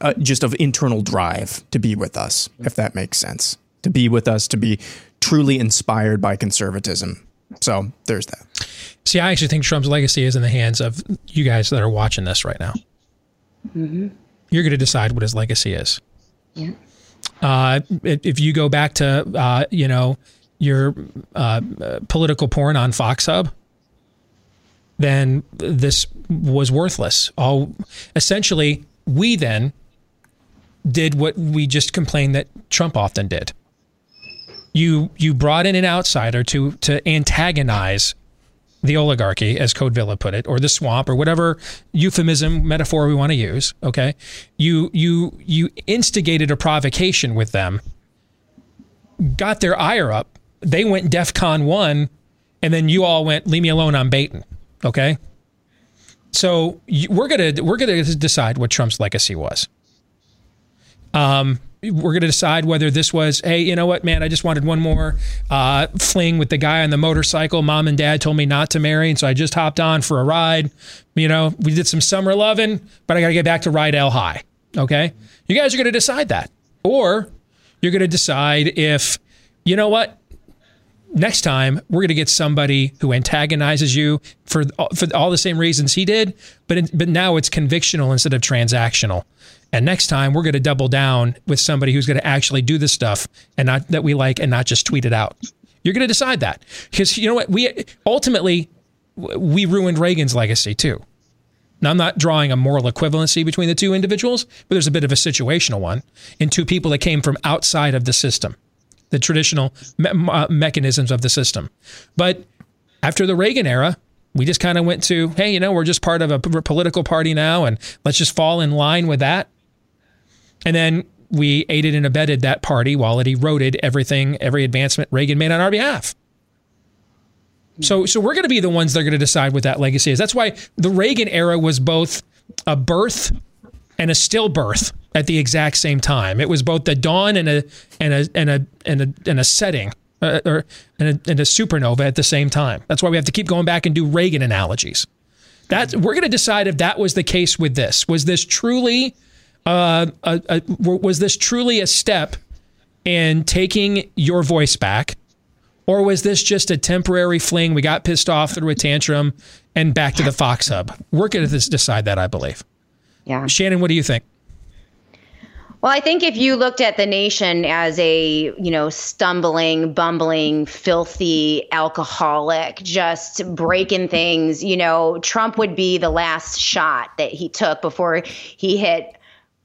uh, just of internal drive to be with us, if that makes sense. To be with us, to be truly inspired by conservatism. So there's that. See, I actually think Trump's legacy is in the hands of you guys that are watching this right now. Mm-hmm. You're going to decide what his legacy is. Yeah. Uh, if you go back to, uh, you know, your uh, political porn on Fox Hub, then this was worthless. All essentially, we then did what we just complained that Trump often did. You you brought in an outsider to to antagonize the oligarchy, as Codevilla put it, or the swamp, or whatever euphemism metaphor we want to use. Okay, you you you instigated a provocation with them, got their ire up. They went DEFCON one, and then you all went, "Leave me alone, I'm baiting." Okay, so you, we're gonna we're gonna decide what Trump's legacy was. Um, we're going to decide whether this was, hey, you know what, man, I just wanted one more uh, fling with the guy on the motorcycle. Mom and dad told me not to marry, and so I just hopped on for a ride. You know, we did some summer loving, but I got to get back to Rydell High. Okay, you guys are going to decide that, or you're going to decide if, you know what, next time we're going to get somebody who antagonizes you for for all the same reasons he did, but but now it's convictional instead of transactional. And next time we're going to double down with somebody who's going to actually do the stuff and not that we like and not just tweet it out. You're going to decide that because you know what we ultimately we ruined Reagan's legacy too. Now I'm not drawing a moral equivalency between the two individuals, but there's a bit of a situational one in two people that came from outside of the system, the traditional me- uh, mechanisms of the system. But after the Reagan era, we just kind of went to, hey, you know, we're just part of a p- political party now, and let's just fall in line with that. And then we aided and abetted that party while it eroded everything, every advancement Reagan made on our behalf. So, so we're going to be the ones that are going to decide what that legacy is. That's why the Reagan era was both a birth and a stillbirth at the exact same time. It was both the dawn and a and a and a and a, and a setting, uh, or and a, and a supernova at the same time. That's why we have to keep going back and do Reagan analogies. That we're going to decide if that was the case with this. Was this truly uh, a, a, was this truly a step in taking your voice back? Or was this just a temporary fling? We got pissed off through a tantrum and back to the Fox Hub. We're going to decide that, I believe. Yeah. Shannon, what do you think? Well, I think if you looked at the nation as a, you know, stumbling, bumbling, filthy alcoholic, just breaking things, you know, Trump would be the last shot that he took before he hit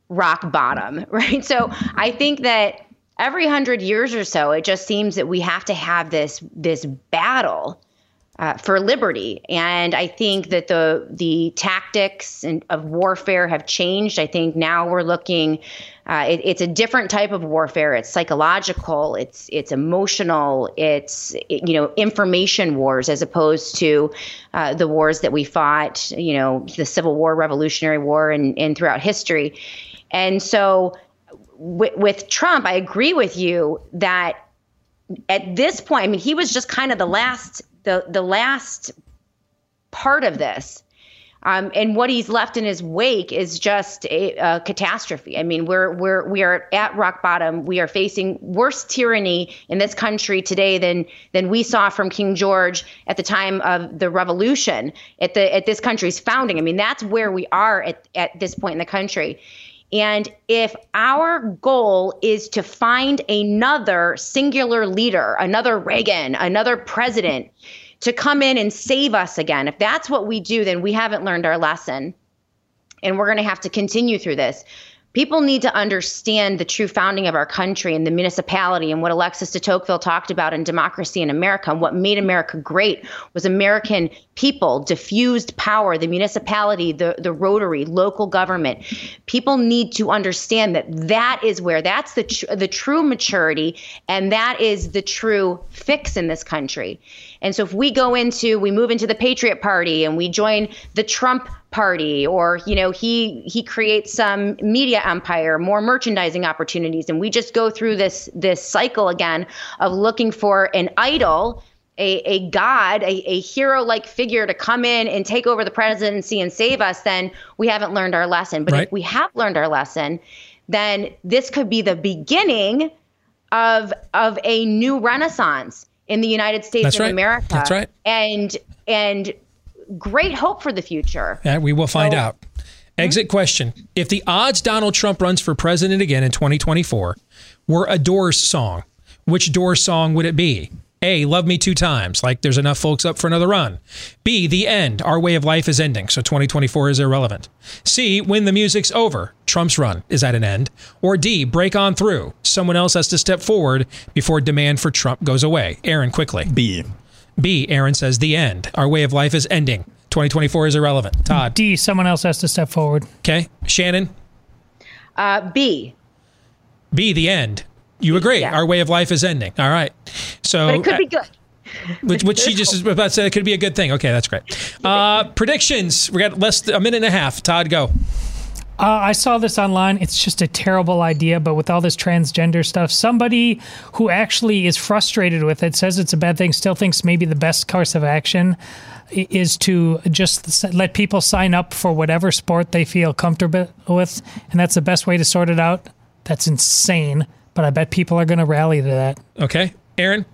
rock bottom, right? So I think that every hundred years or so, it just seems that we have to have this this battle uh, for liberty, and I think that the the tactics and, of warfare have changed. I think now we're looking. Uh, it, it's a different type of warfare. It's psychological. It's it's emotional. It's you know information wars as opposed to uh, the wars that we fought. You know the Civil War, Revolutionary War, and and throughout history. And so with, with Trump, I agree with you that at this point, I mean, he was just kind of the last the the last part of this. Um, and what he's left in his wake is just a, a, catastrophe. I mean, we're we're we are at rock bottom. We are facing worse tyranny in this country today than than we saw from King George at the time of the Revolution at the at this country's founding. I mean, that's where we are at at this point in the country. And if our goal is to find another singular leader, another Reagan, another president to come in and save us again, if that's what we do, then we haven't learned our lesson. And we're going to have to continue through this. People need to understand the true founding of our country and the municipality and what Alexis de Tocqueville talked about in Democracy in America. And what made America great was American people, diffused power, the municipality, the, the Rotary, local government. People need to understand that that is where that's the, tr- the true maturity and that is the true fix in this country. And so if we go into, we move into the Patriot Party and we join the Trump party or you know he he creates some media empire more merchandising opportunities and we just go through this this cycle again of looking for an idol a, a god a, a hero like figure to come in and take over the presidency and save us then we haven't learned our lesson but Right. if we have learned our lesson then this could be the beginning of of a new renaissance in the United States That's of right. America That's right. and and great hope for the future Yeah, we will find So- out. Exit hmm? question. If the odds Donald Trump runs for president again in 2024 were a Doors song, which Doors song would it be? A, Love Me Two Times, like there's enough folks up for another run. B, The End, Our Way of Life is Ending, so 2024 is irrelevant. C, When the Music's Over, Trump's run is at an end. Or D, Break On Through, someone else has to step forward before demand for Trump goes away. Aaron, quickly. B. B, Aaron says The End, Our Way of Life is Ending. 2024 is irrelevant. Todd. D, someone else has to step forward. Okay. Shannon, uh, B B, the end. You agree. Our way of life is ending. All right. So, but it could be good which, which she just is about to say it could be a good thing. Okay, that's great. Uh, predictions. We got less a minute and a half. Todd, go. Uh, I saw this online. It's just a terrible idea, but with all this transgender stuff, somebody who actually is frustrated with it says it's a bad thing, still thinks maybe the best course of action is to just let people sign up for whatever sport they feel comfortable with, and that's the best way to sort it out. That's insane, but I bet people are going to rally to that. Okay, Aaron.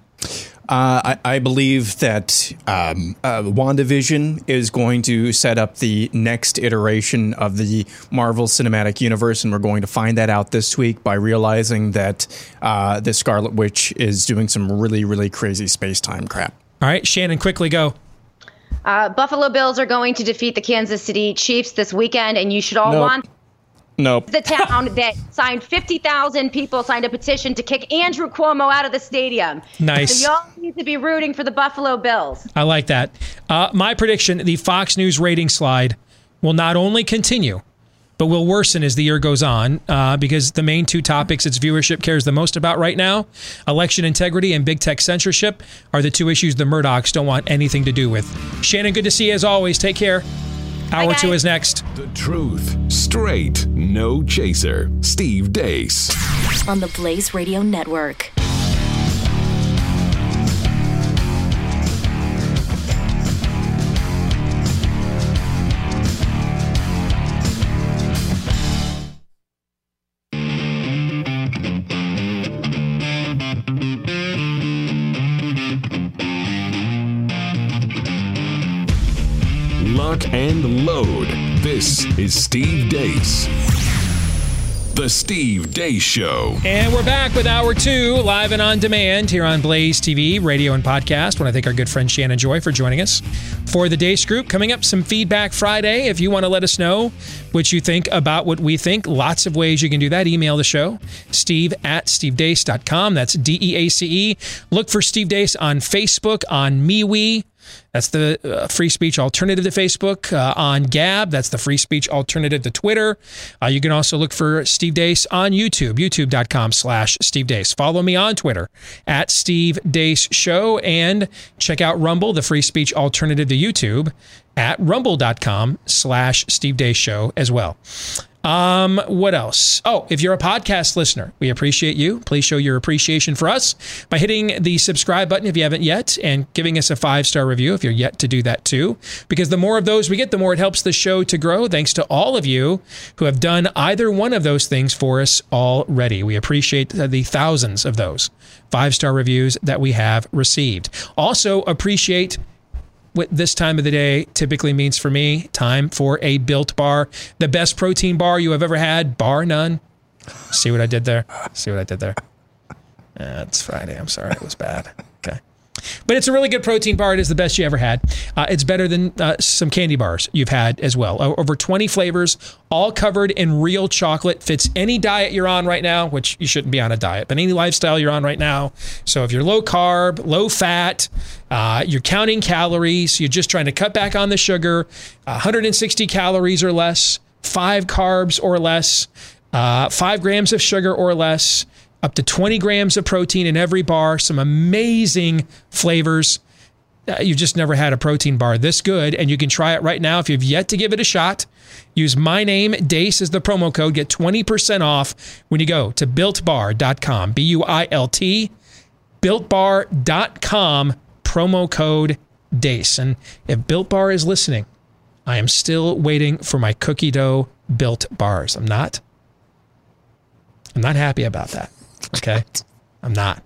Uh, I, I believe that um, uh, WandaVision is going to set up the next iteration of the Marvel Cinematic Universe, and we're going to find that out this week by realizing that uh, the Scarlet Witch is doing some really, really crazy space time crap. All right, Shannon, quickly go. Uh, Buffalo Bills are going to defeat the Kansas City Chiefs this weekend, and you should all Nope. want Nope. the town that signed 50,000 people signed a petition to kick Andrew Cuomo out of the stadium. Nice. So y'all need to be rooting for the Buffalo Bills. I like that. Uh, my prediction: the Fox News rating slide will not only continue, but will worsen as the year goes on, uh, because the main two topics its viewership cares the most about right now, election integrity and big tech censorship, are the two issues the Murdochs don't want anything to do with. Shannon, good to see you as always. Take care. Hour two is next. The truth, straight, no chaser. Steve Deace. On the Blaze Radio Network. And load. This is Steve Deace. The Steve Deace Show. And we're back with hour two, live and on demand here on Blaze TV, radio, and podcast. want to thank our good friend Shannon Joy for joining us for the Deace Group. Coming up, some feedback Friday. If you want to let us know what you think about what we think, lots of ways you can do that. Email the show, steve at stevedeace.com. That's D E A C E. Look for Steve Deace on Facebook, on MeWe. That's the uh, free speech alternative to Facebook. Uh, on Gab, that's the free speech alternative to Twitter. Uh, you can also look for Steve Deace on YouTube, youtube.com slash Steve Deace. Follow me on Twitter at Steve Deace Show and check out Rumble, the free speech alternative to YouTube at rumble.com slash Steve Deace Show as well. Um, what else? Oh, if you're a podcast listener, we appreciate you. Please show your appreciation for us by hitting the subscribe button if you haven't yet and giving us a five star review if you're yet to do that too. Because the more of those we get, the more it helps the show to grow. Thanks to all of you who have done either one of those things for us already. We appreciate the thousands of those five star reviews that we have received. Also, appreciate what this time of the day typically means for me time for a built bar the best protein bar you have ever had bar none see what i did there see what i did there Uh, it's friday i'm sorry it was bad okay But it's a really good protein bar. It is the best you ever had. Uh, it's better than uh, some candy bars you've had as well. Over 20 flavors, all covered in real chocolate. Fits any diet you're on right now, which you shouldn't be on a diet, but any lifestyle you're on right now. So if you're low carb, low fat, uh, you're counting calories, you're just trying to cut back on the sugar, 160 calories or less, five carbs or less, uh, five grams of sugar or less up to 20 grams of protein in every bar, some amazing flavors. Uh, you've just never had a protein bar this good, and you can try it right now. If you've yet to give it a shot, use my name, DEACE, as the promo code. Get 20% off when you go to builtbar.com. B U I L T, builtbar.com, promo code DEACE. And if Built Bar is listening, I am still waiting for my cookie dough built bars. I'm not. I'm not happy about that. Okay. I'm not.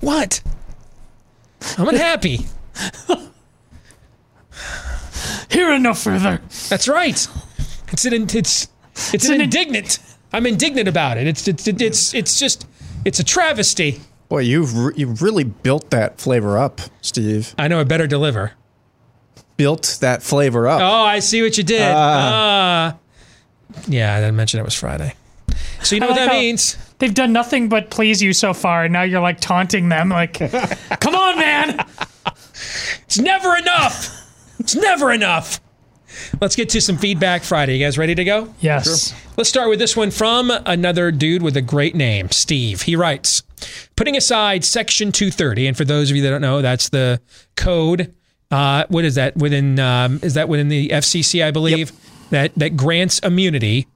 What? I'm unhappy. Here no further. That's right. It's an it's it's, It's an, an- indignant. I'm indignant about it. It's it's it's it's just it's a travesty. Boy, you've re- you really built that flavor up, Steve. I know it better deliver. Built that flavor up. Oh, I see what you did. Ah. Ah. yeah, I didn't mention it was Friday. So you know I what like that means? They've done nothing but please you so far, and now you're like taunting them, like, "Come on, man!" It's never enough. It's never enough. Let's get to some feedback Friday. You guys ready to go? Yes. Let's start with this one from another dude with a great name, Steve. He writes, putting aside Section 230, and for those of you that don't know, that's the code. Uh, what is that within? Um, is that within the FCC? I believe that that grants immunity.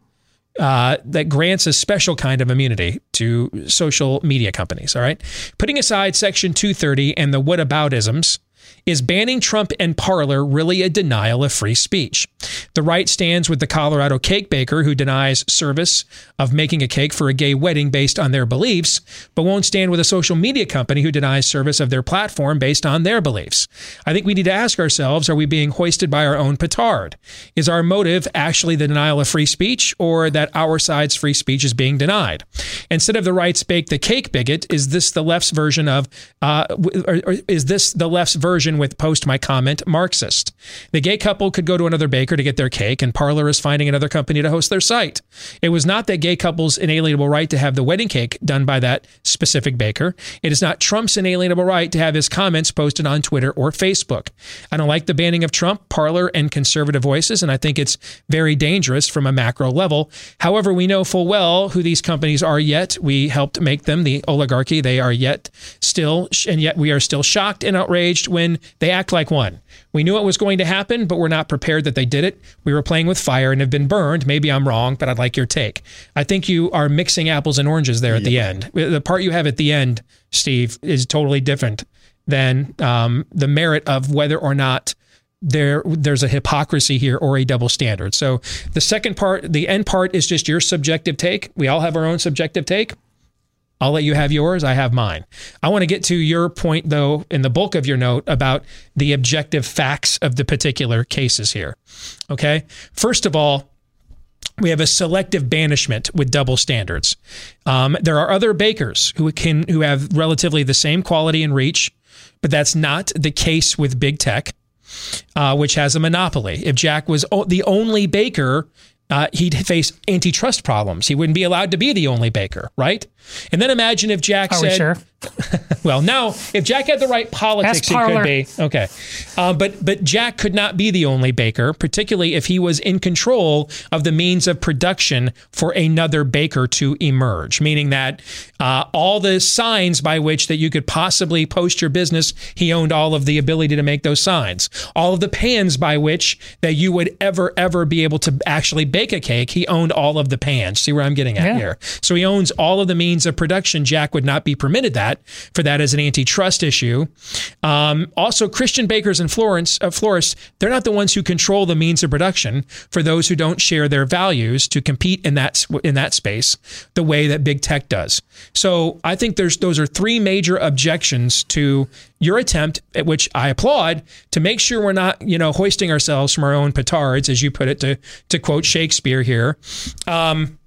Uh, that grants a special kind of immunity to social media companies. All right. Putting aside Section 230 and the whataboutisms, is banning Trump and Parler really a denial of free speech? The right stands with the Colorado cake baker who denies service of making a cake for a gay wedding based on their beliefs, but won't stand with a social media company who denies service of their platform based on their beliefs. I think we need to ask ourselves are we being hoisted by our own petard? Is our motive actually the denial of free speech or that our side's free speech is being denied? Instead of the right's bake the cake bigot, is this the left's version of, uh, or is this the left's version with post my comment Marxist? The gay couple could go to another baker to get their cake, and Parler is finding another company to host their site. It was not that gay couple's inalienable right to have the wedding cake done by that specific baker. It is not Trump's inalienable right to have his comments posted on Twitter or Facebook. I don't like the banning of Trump, Parler, and conservative voices, and I think it's very dangerous from a macro level. However, we know full well who these companies are yet. We helped make them the oligarchy. They are yet still, and yet we are still shocked and outraged when they act like one. We knew it was going to happen, but we're not prepared that they did it. We were playing with fire and have been burned. Maybe I'm wrong, but I'd like your take. I think you are mixing apples and oranges there at the end. The part you have at the end, Steve, is totally different than um, the merit of whether or not there there's a hypocrisy here or a double standard. So the second part, the end part is just your subjective take. We all have our own subjective take. I'll let you have yours. I have mine. I want to get to your point, though, in the bulk of your note about the objective facts of the particular cases here. Okay. First of all, we have a selective banishment with double standards. Um, there are other bakers who can who have relatively the same quality and reach, but that's not the case with big tech, uh, which has a monopoly. If Jack was o- the only baker, uh, he'd face antitrust problems. He wouldn't be allowed to be the only baker, right? And then imagine if Jack Are we said, sure? well, now if Jack had the right politics, he could be okay. Uh, but but Jack could not be the only baker, particularly if he was in control of the means of production for another baker to emerge. Meaning that uh, all the signs by which that you could possibly post your business, he owned all of the ability to make those signs. All of the pans by which that you would ever ever be able to actually bake a cake, he owned all of the pans. See where I'm getting at Yeah. here? So he owns all of the means of production. Jack would not be permitted that for that as an antitrust issue. Um, also, Christian bakers and Florence, uh, florists, they're not the ones who control the means of production for those who don't share their values to compete in that in that space the way that big tech does. So I think there's those are three major objections to your attempt, at which I applaud, to make sure we're not you know hoisting ourselves from our own petards, as you put it, to to quote Shakespeare here. Um,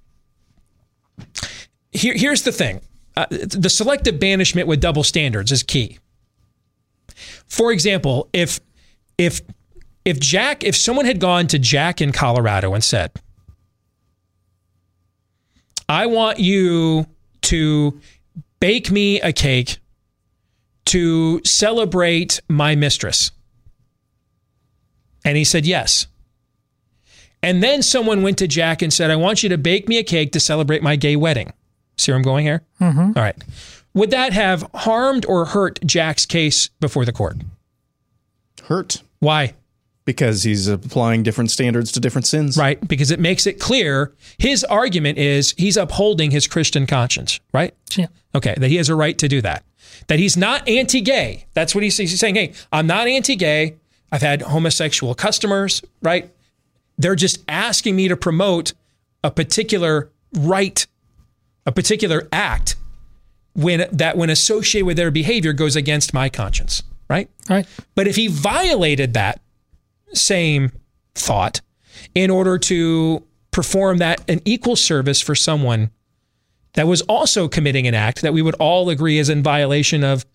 here, here's the thing. uh, the selective banishment with double standards is key. For example, if if if Jack, if someone had gone to Jack in Colorado and said, I want you to bake me a cake to celebrate my mistress. And he said, yes. And then someone went to Jack and said, I want you to bake me a cake to celebrate my gay wedding. See where I'm going here? Mm-hmm. All right. Would that have harmed or hurt Jack's case before the court? Hurt. Why? Because he's applying different standards to different sins. Right. Because it makes it clear his argument is he's upholding his Christian conscience, right? Yeah. Okay. That he has a right to do that. That he's not anti gay. That's what he's, he's saying. Hey, I'm not anti gay. I've had homosexual customers, right? They're just asking me to promote a particular right, a particular act when that when associated with their behavior goes against my conscience, right? Right. But if he violated that same thought in order to perform that an equal service for someone that was also committing an act that we would all agree is in violation of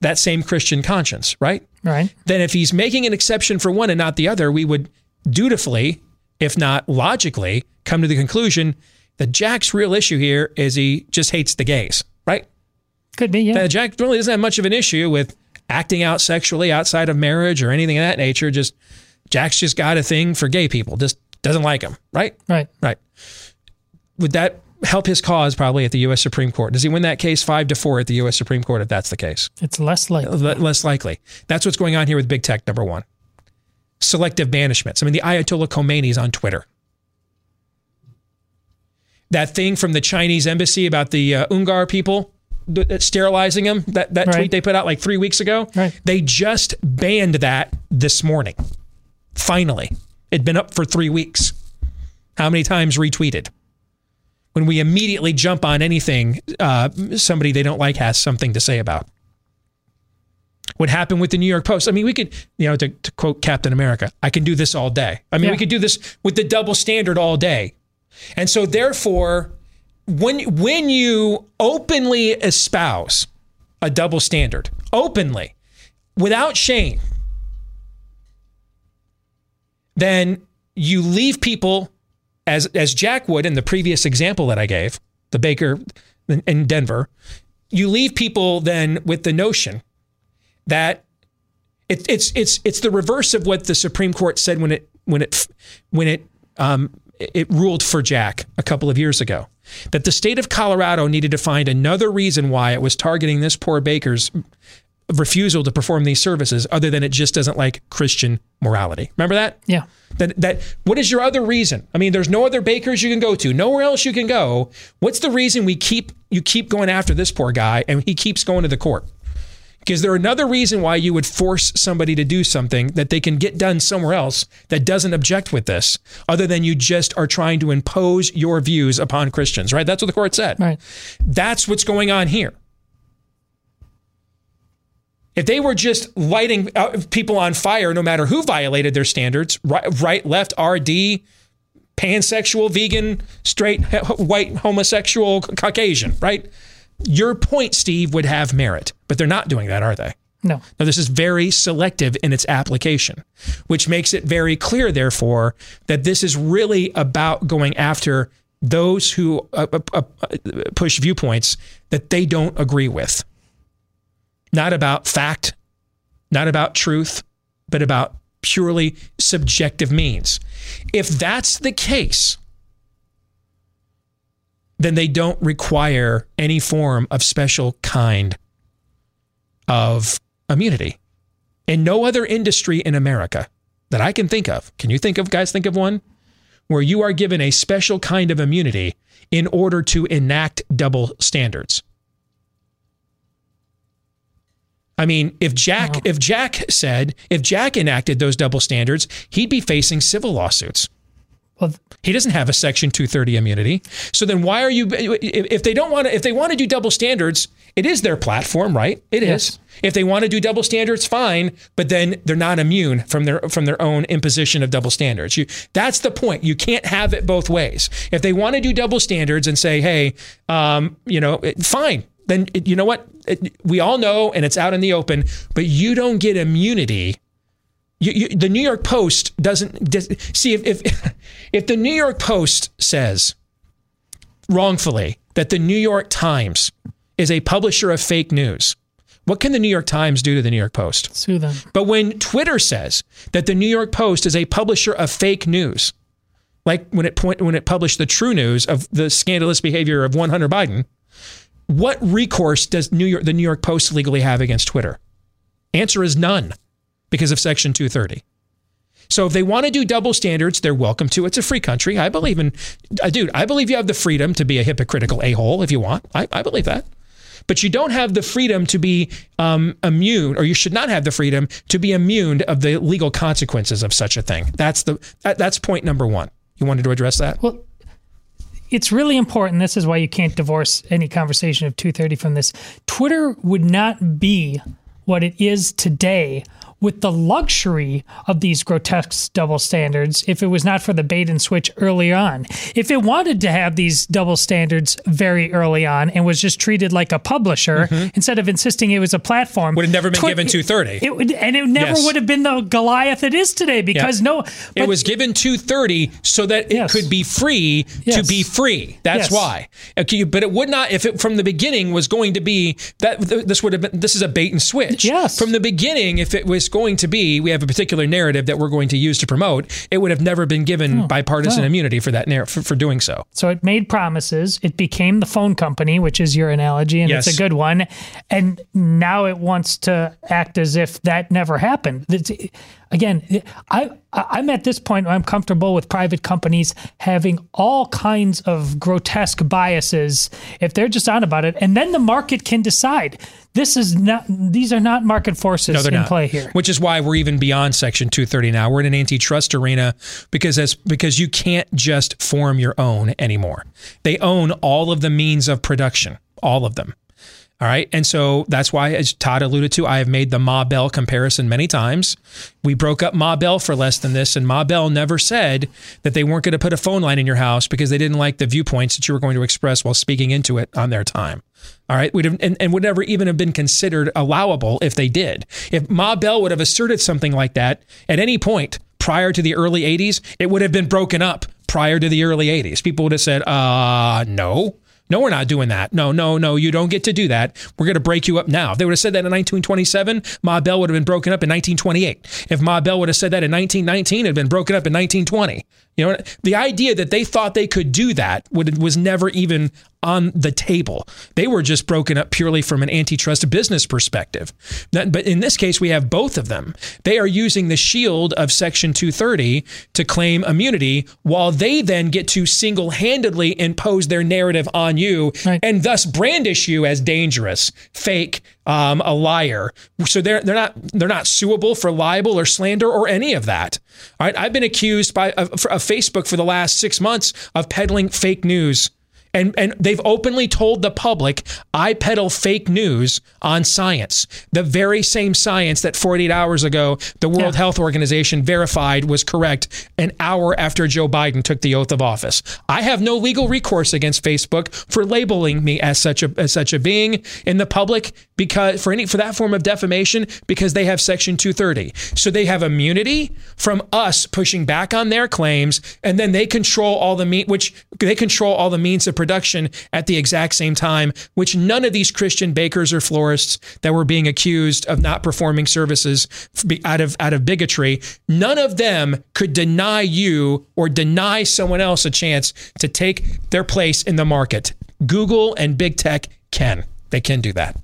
that same Christian conscience, right? Right. Then if he's making an exception for one and not the other, we would dutifully, if not logically, come to the conclusion that Jack's real issue here is he just hates the gays, right? Could be, yeah. That Jack really doesn't have much of an issue with acting out sexually outside of marriage or anything of that nature. Just Jack's just got a thing for gay people. Just doesn't like them, right? Right. Right. Would that help his cause probably at the U.S. Supreme Court? Does he win that case five to four at the U.S. Supreme Court if that's the case? It's less likely. Uh, le- less likely. That's what's going on here with big tech. Number one, selective banishments. I mean, the Ayatollah Khomeini's on Twitter. That thing from the Chinese embassy about the uh, Ungar people uh, sterilizing them. That that Right. tweet they put out like three weeks ago. Right. They just banned that this morning. Finally, it'd been up for three weeks. How many times retweeted? When we immediately jump on anything uh, somebody they don't like has something to say about. What happened with the New York Post? I mean, we could, you know, to, to quote Captain America, I can do this all day. I mean, Yeah. we could do this with the double standard all day. And so, therefore, when when you openly espouse a double standard, openly, without shame, then you leave people as as Jack would in the previous example that I gave, the baker in- Denver, you leave people then with the notion that it, it's it's it's the reverse of what the Supreme Court said when it when it when it um, it ruled for Jack a couple of years ago that the state of Colorado needed to find another reason why it was targeting this poor baker's refusal to perform these services other than it just doesn't like Christian morality. Remember that? Yeah. That that what is your other reason? I mean, there's no other bakers you can go to, nowhere else you can go. What's the reason we keep you keep going after this poor guy and he keeps going to the court? Is there another reason why you would force somebody to do something that they can get done somewhere else that doesn't object with this, other than you just are trying to impose your views upon Christians, right? That's what the court said. Right. That's what's going on here. If they were just lighting uh, people on fire, no matter who violated their standards, right, right left, RD, pansexual, vegan, straight, white, homosexual, Caucasian, right? Your point, Steve, would have merit, but they're not doing that, are they? No. Now, this is very selective in its application, which makes it very clear, therefore, that this is really about going after those who uh, uh, uh, push viewpoints that they don't agree with. Not about fact, not about truth, but about purely subjective means. If that's the case, then they don't require any form of special kind of immunity. In no other industry in America that I can think of, can you think of, guys, think of one where you are given a special kind of immunity in order to enact double standards? I mean, if Jack, if Jack said, if Jack enacted those double standards, he'd be facing civil lawsuits. Well, he doesn't have a Section 230 immunity. So then, why are you? If they don't want to, if they want to do double standards It is their platform, right? It is. Yes. If they want to do double standards, fine, but then they're not immune from their from their own imposition of double standards. You, that's the point. You can't have it both ways. If they want to do double standards and say, "Hey, um, you know, it, fine," then it, you know what? It, we all know, and it's out in the open. But you don't get immunity. You, you, the New York Post doesn't does, see if, if if the New York Post says wrongfully that the New York Times is a publisher of fake news. What can the New York Times do to the New York Post? Sue them. But when Twitter says that the New York Post is a publisher of fake news, like when it point, when it published the true news of the scandalous behavior of one Hunter Biden, what recourse does New York the New York Post legally have against Twitter? Answer is none, because of Section 230. So if they want to do double standards, they're welcome to. It's a free country. I believe in, uh, dude. I believe you have the freedom to be a hypocritical a hole if you want. I, I believe that but you don't have the freedom to be um, immune, or you should not have the freedom to be immune of the legal consequences of such a thing. That's the that, that's point number one. You wanted to address that? Well, it's really important. This is why you can't divorce any conversation of 230 from this. Twitter would not be what it is today with the luxury of these grotesque double standards if it was not for the bait and switch early on. If it wanted to have these double standards very early on and was just treated like a publisher Mm-hmm. instead of insisting it was a platform, Would have never been Twi- given 230. It would, and it never Yes. would have been the Goliath it is today because Yeah. no, it was given 230 so that it could be free to be free. That's Yes. why. Okay, but it would not if it from the beginning was going to be that this would have been this is a bait and switch. Yes. From the beginning if it was going to be we have a particular narrative that we're going to use to promote, it would have never been given hmm. bipartisan no. immunity for that narr- for, for doing so. So it made promises. It became the phone company, which is your analogy, and it's a good one. And now it wants to act as if that never happened. It's- again, I I'm at this point where I'm comfortable with private companies having all kinds of grotesque biases if they're just on about it, and then the market can decide. This is not; these are not market forces No, they're in not. play here. Which is why we're even beyond Section 230 now. We're in an antitrust arena because as because you can't just form your own anymore. They own all of the means of production, all of them. All right. And so that's why, as Todd alluded to, I have made the Ma Bell comparison many times. We broke up Ma Bell for less than this, and Ma Bell never said that they weren't going to put a phone line in your house because they didn't like the viewpoints that you were going to express while speaking into it on their time. All right. We'd have, and, and would never even have been considered allowable if they did. If Ma Bell would have asserted something like that at any point prior to the early 80s, it would have been broken up prior to the early 80s. People would have said, uh, no. No, we're not doing that. No, no, no, you don't get to do that. We're going to break you up now. If they would have said that in 1927, Ma Bell would have been broken up in 1928. If Ma Bell would have said that in 1919, it had been broken up in 1920. You know, the idea that they thought they could do that would, was never even on the table. They were just broken up purely from an antitrust business perspective. That- but in this case, we have both of them. They are using the shield of Section 230 to claim immunity, while they then get to single handedly impose their narrative on you and thus brandish you as dangerous, fake, um, a liar. So they're they're not they're not suable for libel or slander or any of that. All right, I've been accused by of, of Facebook for the last six months of peddling fake news. And, and they've openly told the public, I peddle fake news on science. The very same science that 48 hours ago, the World Health Organization verified was correct an hour after Joe Biden took the oath of office. I have no legal recourse against Facebook for labeling me as such a, as such a being in the public because for any, for that form of defamation, because they have section 230. So they have immunity from us pushing back on their claims. And then they control all the meat, which they control all the means of production at the exact same time, which none of these Christian bakers or florists that were being accused of not performing services out of out of bigotry, none of them could deny you or deny someone else a chance to take their place in the market. Google and big tech can. They can do that.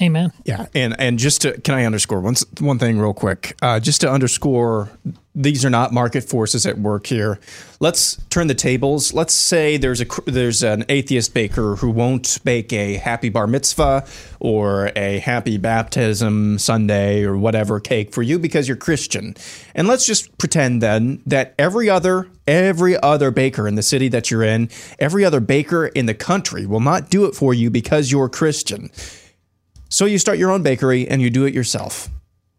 Amen. Yeah, and and just to can I underscore one one thing real quick? Uh, just to underscore, these are not market forces at work here. Let's turn the tables. Let's say there's a there's an atheist baker who won't bake a happy bar mitzvah or a happy baptism Sunday or whatever cake for you because you're Christian. And let's just pretend then that every other every other baker in the city that you're in, every other baker in the country will not do it for you because you're Christian. So you start your own bakery and you do it yourself.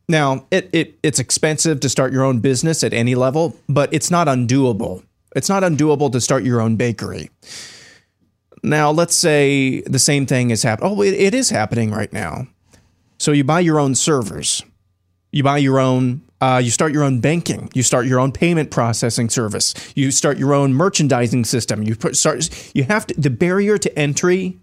Now, it, it it's expensive to start your own business at any level, but it's not undoable. It's not undoable to start your own bakery. Now, let's say the same thing is happening. Oh, it, it is happening right now. So you buy your own servers. You buy your own uh, you start your own banking. You start your own payment processing service. You start your own merchandising system. You put, start. You have to. The barrier to entry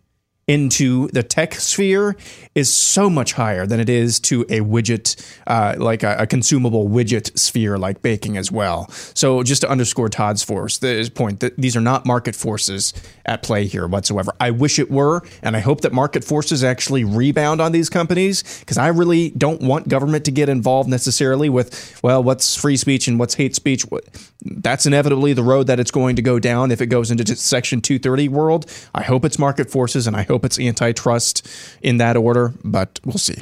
into the tech sphere is so much higher than it is to a widget, uh, like a, a, consumable widget sphere like baking as well. So just to underscore Todd's force, the point that these are not market forces at play here whatsoever. I wish it were, and I hope that market forces actually rebound on these companies because I really don't want government to get involved necessarily with well, what's free speech and what's hate speech. That's inevitably the road that it's going to go down if it goes into Section 230 world. I hope it's market forces, and I hope it's antitrust in that order, but we'll see.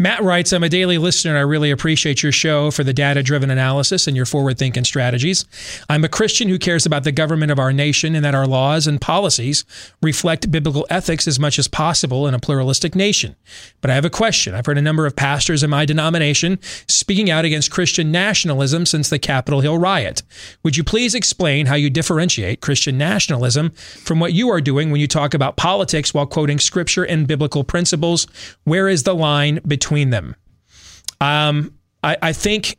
Matt writes, I'm a daily listener and I really appreciate your show for the data driven analysis and your forward thinking strategies. I'm a Christian who cares about the government of our nation and that our laws and policies reflect biblical ethics as much as possible in a pluralistic nation. But I have a question. I've heard a number of pastors in my denomination speaking out against Christian nationalism since the Capitol Hill riot. Would you please explain how you differentiate Christian nationalism from what you are doing when you talk about politics while quoting scripture and biblical principles? Where is the line between between them. Um, I, I think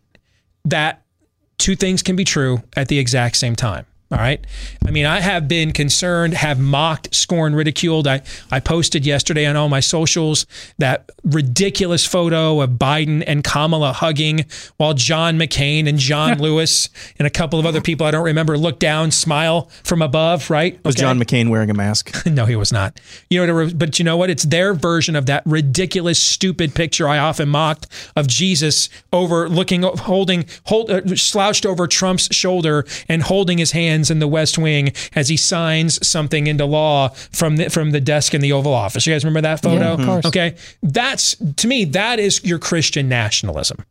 that two things can be true at the exact same time. All right. I mean, I have been concerned, have mocked, scorned, ridiculed. I, I posted yesterday on all my socials that ridiculous photo of Biden and Kamala hugging while John McCain and John Lewis and a couple of other people I don't remember look down, smile from above, right? Was John McCain wearing a mask? no, he was not. You know, but you know what? It's their version of that ridiculous, stupid picture I often mocked of Jesus over looking, holding, hold, uh, slouched over Trump's shoulder and holding his hand in the West Wing as he signs something into law from the, from the desk in the Oval Office. You guys remember that photo? Yeah, of course. Okay, that's to me that is your Christian nationalism.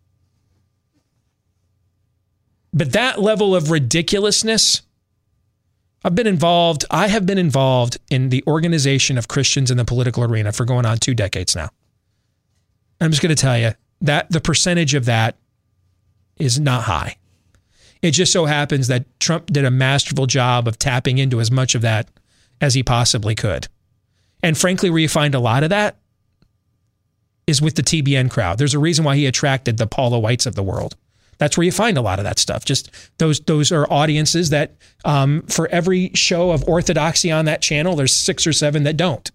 But that level of ridiculousness, I've been involved. I have been involved in the organization of Christians in the political arena for going on two decades now. I'm just going to tell you that the percentage of that is not high. It just so happens that Trump did a masterful job of tapping into as much of that as he possibly could. And frankly, where you find a lot of that is with the TBN crowd. There's a reason why he attracted the Paula Whites of the world. That's where you find a lot of that stuff. Just those those are audiences that um, for every show of orthodoxy on that channel, there's six or seven that don't.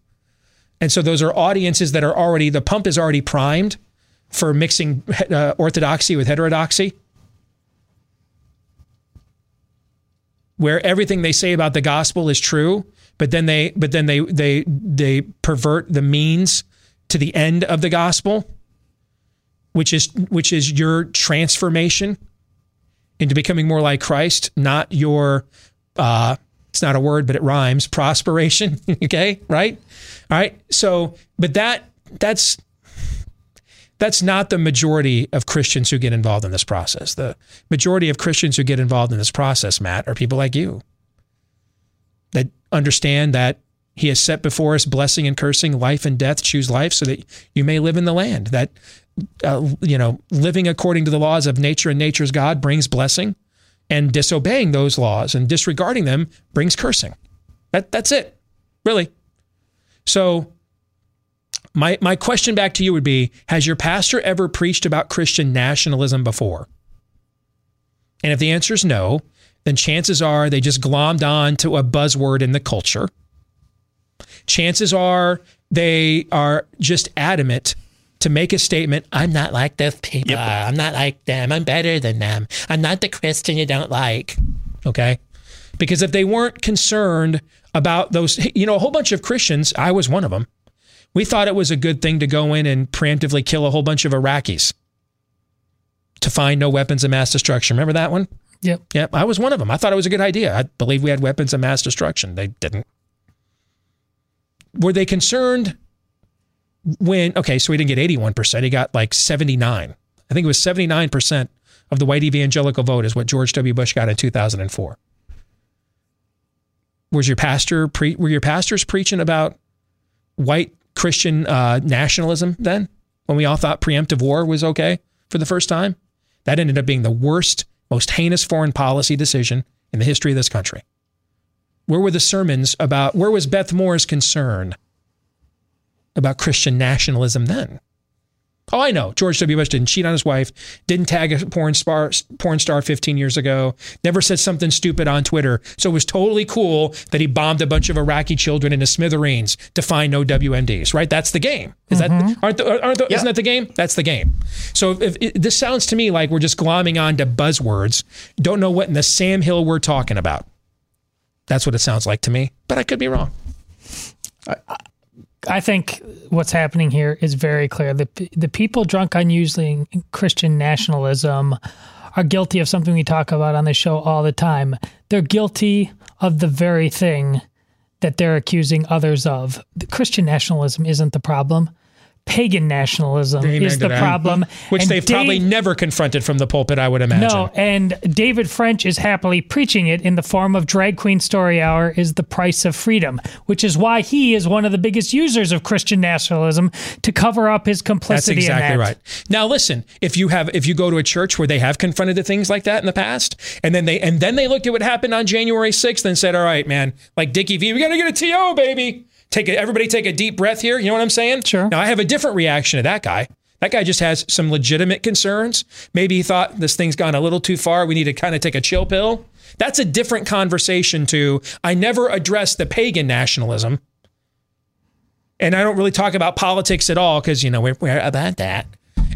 And so those are audiences that are already the pump is already primed for mixing uh, orthodoxy with heterodoxy. Where everything they say about the gospel is true, but then they but then they they they pervert the means to the end of the gospel, which is which is your transformation into becoming more like Christ, not your uh it's not a word, but it rhymes, prosperation. okay, right? All right. So, but that that's that's not the majority of Christians who get involved in this process. The majority of Christians who get involved in this process, Matt, are people like you that understand that he has set before us blessing and cursing, life and death. Choose life so that you may live in the land. That, uh, you know, living according to the laws of nature and nature's God brings blessing, and disobeying those laws and disregarding them brings cursing. That, that's it, really. So my, my question back to you would be Has your pastor ever preached about Christian nationalism before? And if the answer is no, then chances are they just glommed on to a buzzword in the culture. Chances are they are just adamant to make a statement I'm not like those people. Yep. I'm not like them. I'm better than them. I'm not the Christian you don't like. Okay? Because if they weren't concerned about those, you know, a whole bunch of Christians, I was one of them, We thought it was a good thing to go in and preemptively kill a whole bunch of Iraqis to find no weapons of mass destruction. Remember that one? Yep. Yep. I was one of them. I thought it was a good idea. I believe we had weapons of mass destruction. They didn't. Were they concerned when, okay, so he didn't get 81%. He got like 79. I think it was 79% of the white evangelical vote is what George W. Bush got in 2004. Was your pastor pre- were your pastors preaching about white Christian uh, nationalism then when we all thought preemptive war was okay for the first time? That ended up being the worst, most heinous foreign policy decision in the history of this country. Where were the sermons about, where was Beth Moore's concern about Christian nationalism then? Oh, I know. George W. Bush didn't cheat on his wife, didn't tag a porn star, porn star 15 years ago, never said something stupid on Twitter. So it was totally cool that he bombed a bunch of Iraqi children into smithereens to find no WMDs, right? That's the game. Is that, mm-hmm. aren't the, aren't the, isn't that the game? That's the game. So if, if, this sounds to me like we're just glomming on to buzzwords, don't know what in the Sam Hill we're talking about. That's what it sounds like to me, but I could be wrong. I think what's happening here is very clear. The the people drunk on using Christian nationalism are guilty of something we talk about on the show all the time. They're guilty of the very thing that they're accusing others of. The Christian nationalism isn't the problem. Pagan nationalism Amen is the that. problem. Which And they've probably never confronted from the pulpit, I would imagine. no, and David French is happily preaching it in the form of Drag Queen Story Hour is the price of freedom, which is why he is one of the biggest users of Christian nationalism to cover up his That's complicity exactly in that. right. Now listen, if you have if you go to a church where they have confronted the things like that in the past, and then they and then they looked at what happened on January 6th and said, All right, man, like Dickie V, we gotta get a TO, baby. Take a, everybody take a deep breath here. You know what I'm saying? Sure. Now I have a different reaction to that guy. That guy just has some legitimate concerns. Maybe he thought this thing's gone a little too far. We need to kind of take a chill pill. That's a different conversation to I never addressed the pagan nationalism. And I don't really talk about politics at all because, you know, we're, we're about that.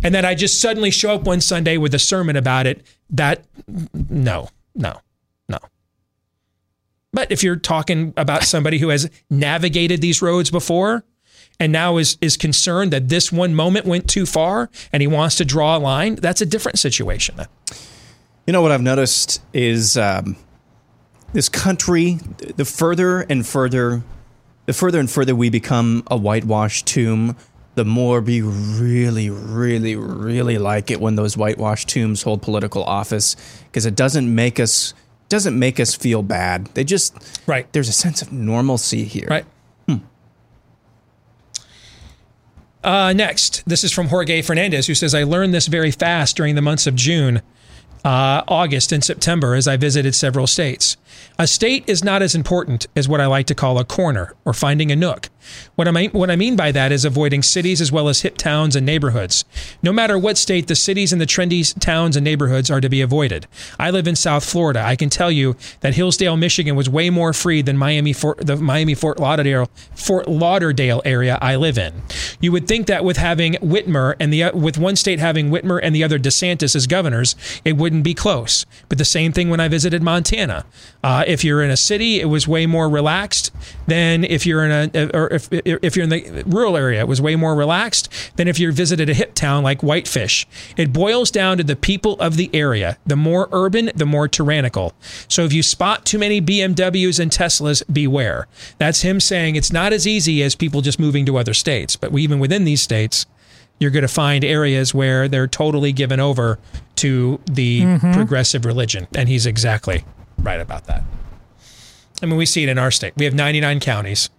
And then I just suddenly show up one Sunday with a sermon about it. That, no, no, no. But if you're talking about somebody who has navigated these roads before and now is, is concerned that this one moment went too far and he wants to draw a line, that's a different situation. You know what I've noticed is um, this country, the further and further, the further and further we become a whitewashed tomb, the more we really, really, really like it when those whitewashed tombs hold political office because it doesn't make us doesn't make us feel bad. They just right. There's a sense of normalcy here. Right. Uh, next, this is from Jorge Fernandez, who says, I learned this very fast during the months of June, uh, August, and September as I visited several states. A state is not as important as what I like to call a corner or finding a nook. What I, mean, what I mean by that is avoiding cities as well as hip towns and neighborhoods. No matter what state, the cities and the trendy towns and neighborhoods are to be avoided. I live in South Florida. I can tell you that Hillsdale, Michigan was way more free than Miami, Fort, the Miami Fort Lauderdale, Fort Lauderdale area I live in. You would think that with having Whitmer and the with one state having Whitmer and the other DeSantis as governors, it wouldn't be close. But the same thing when I visited Montana. Uh, if you're in a city, it was way more relaxed than if you're in a or if if you're in the rural area, it was way more relaxed than if you visited a hip town like Whitefish. It boils down to the people of the area. The more urban, the more tyrannical. So if you spot too many BMWs and Teslas, beware. That's him saying it's not as easy as people just moving to other states. But even within these states, you're going to find areas where they're totally given over to the Mhm. progressive religion. And he's exactly right about that. I mean, we see it in our state. We have 99 counties.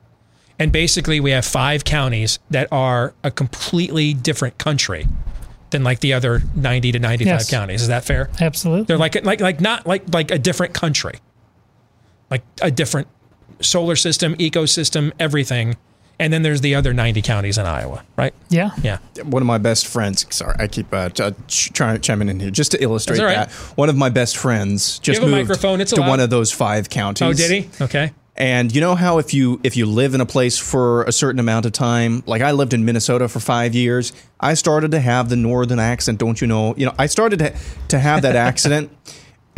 And basically, we have five counties that are a completely different country than like the other 90 to 95 Yes. counties. Is that fair? Absolutely. They're like like like not like like a different country. Like a different solar system, ecosystem, everything. And then there's the other 90 counties in Iowa, right? Yeah. Yeah. One of my best friends. Sorry, I keep uh, t- ch- trying chiming in here just to illustrate That's all right. that. One of my best friends just have a moved microphone, it's to one of those five counties. Oh, did he? Okay. And you know how if you if you live in a place for a certain amount of time, like I lived in Minnesota for five years, I started to have the northern accent. Don't you know? You know, I started to, to have that accident.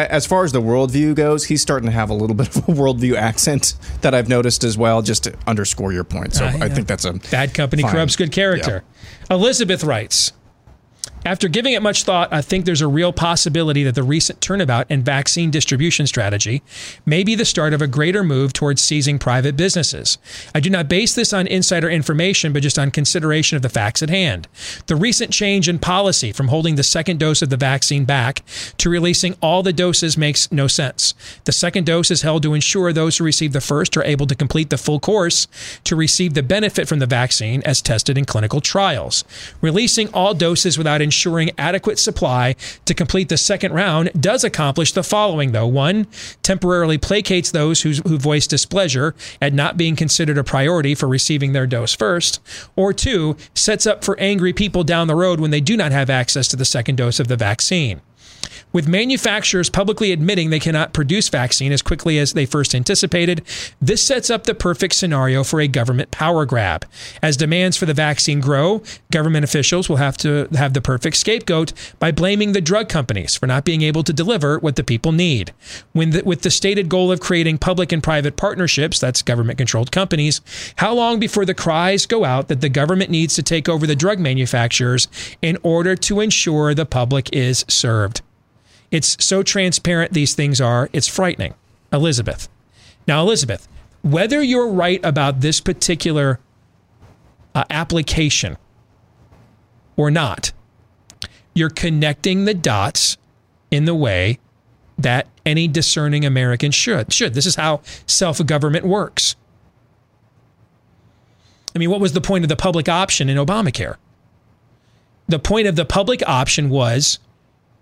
As far as the worldview goes, he's starting to have a little bit of a worldview accent that I've noticed as well, just to underscore your point. So Uh, I think that's a Bad company fine. corrupts good character. Elizabeth writes After giving it much thought, I think there's a real possibility that the recent turnabout in vaccine distribution strategy may be the start of a greater move towards seizing private businesses. I do not base this on insider information, but just on consideration of the facts at hand. The recent change in policy from holding the second dose of the vaccine back to releasing all the doses makes no sense. The second dose is held to ensure those who receive the first are able to complete the full course to receive the benefit from the vaccine as tested in clinical trials. Releasing all doses without ensuring adequate supply to complete the second round does accomplish the following, though. One, temporarily placates those who, who voice displeasure at not being considered a priority for receiving their dose first. Or two, sets up for angry people down the road when they do not have access to the second dose of the vaccine. With manufacturers publicly admitting they cannot produce vaccine as quickly as they first anticipated, this sets up the perfect scenario for a government power grab. As demands for the vaccine grow, government officials will have to have the perfect scapegoat by blaming the drug companies for not being able to deliver what the people need. When the, with the stated goal of creating public and private partnerships, that's government controlled companies, how long before the cries go out that the government needs to take over the drug manufacturers in order to ensure the public is served? It's so transparent these things are, it's frightening. Elizabeth. Now, Elizabeth, whether you're right about this particular uh, application or not, you're connecting the dots in the way that any discerning American should. Should. This is how self government works. I mean, what was the point of the public option in Obamacare? The point of the public option was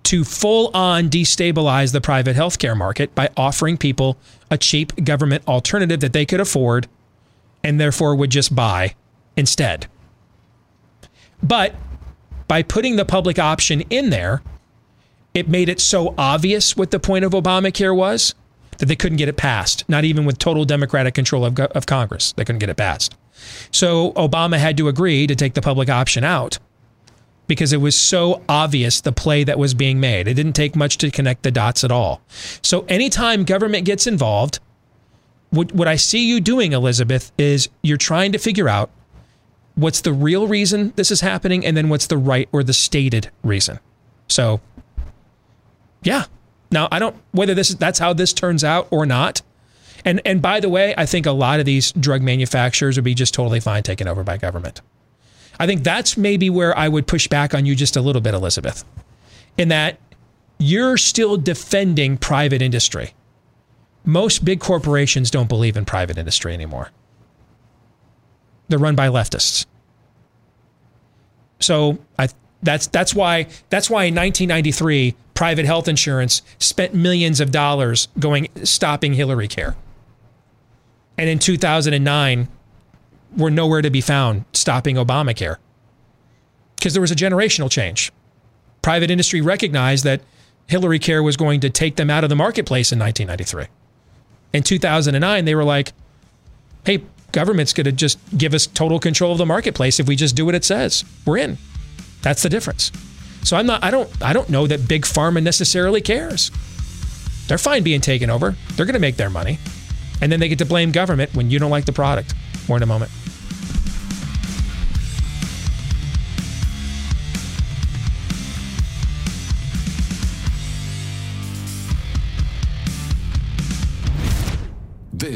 to full on destabilize the private healthcare market by offering people a cheap government alternative that they could afford and therefore would just buy instead. But by putting the public option in there, it made it so obvious what the point of Obamacare was that they couldn't get it passed, not even with total Democratic control of, of Congress. They couldn't get it passed. So Obama had to agree to take the public option out because it was so obvious the play that was being made. It didn't take much to connect the dots at all. So anytime government gets involved, what, what I see you doing, Elizabeth, is you're trying to figure out what's the real reason this is happening and then what's the right or the stated reason. So, yeah. Now, I don't whether this is that's how this turns out or not. And and by the way, I think a lot of these drug manufacturers would be just totally fine taken over by government. I think that's maybe where I would push back on you just a little bit, Elizabeth, in that you're still defending private industry. Most big corporations don't believe in private industry anymore. They're run by leftists. So I that's that's why that's why in 1993 private health insurance spent millions of dollars going stopping Hillary care. And in 2009 were nowhere to be found stopping Obamacare. Because there was a generational change. Private industry recognized that Hillary Care was going to take them out of the marketplace in 1993. In 2009, they were like, hey, government's going to just give us total control of the marketplace if we just do what it says. We're in. That's the difference. So I'm not I don't I don't know that big pharma necessarily cares. They're fine being taken over. They're going to make their money. And then they get to blame government when you don't like the product. More in a moment.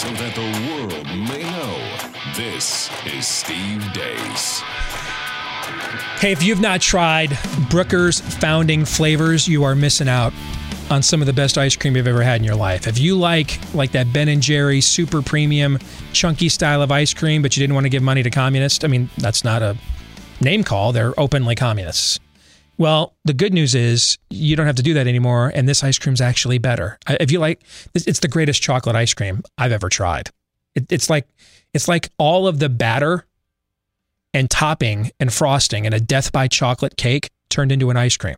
So that the world may know this is Steve Deace. Hey, if you've not tried Brooker's founding flavors, you are missing out on some of the best ice cream you've ever had in your life. If you like like that Ben and Jerry super premium chunky style of ice cream, but you didn't want to give money to communists, I mean, that's not a name call. They're openly communists. Well, the good news is you don't have to do that anymore, and this ice cream's actually better. If you like, it's the greatest chocolate ice cream I've ever tried. It, it's like it's like all of the batter and topping and frosting and a death by chocolate cake turned into an ice cream.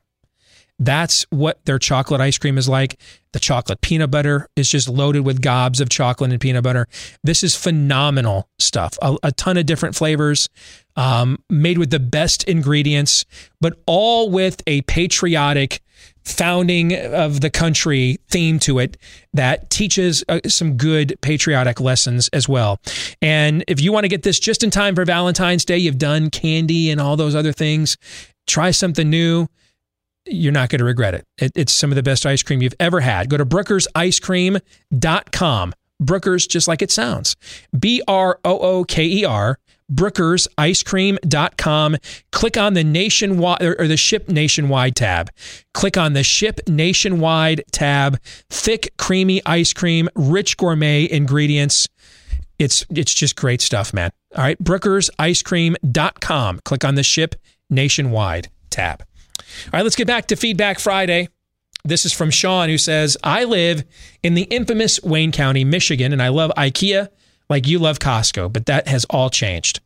That's what their chocolate ice cream is like. The chocolate peanut butter is just loaded with gobs of chocolate and peanut butter. This is phenomenal stuff. A, a ton of different flavors, um, made with the best ingredients, but all with a patriotic founding of the country theme to it that teaches uh, some good patriotic lessons as well. And if you want to get this just in time for Valentine's Day, you've done candy and all those other things, try something new you're not going to regret it. it. It's some of the best ice cream you've ever had. Go to brookersicecream.com. Brookers, just like it sounds. B R O O K E R, brookersicecream.com. Click on the nationwide or the ship nationwide tab. Click on the ship nationwide tab. Thick, creamy ice cream, rich gourmet ingredients. It's it's just great stuff, man. All right, brookersicecream.com. Click on the ship nationwide tab. All right, let's get back to Feedback Friday. This is from Sean, who says, I live in the infamous Wayne County, Michigan, and I love IKEA like you love Costco, but that has all changed.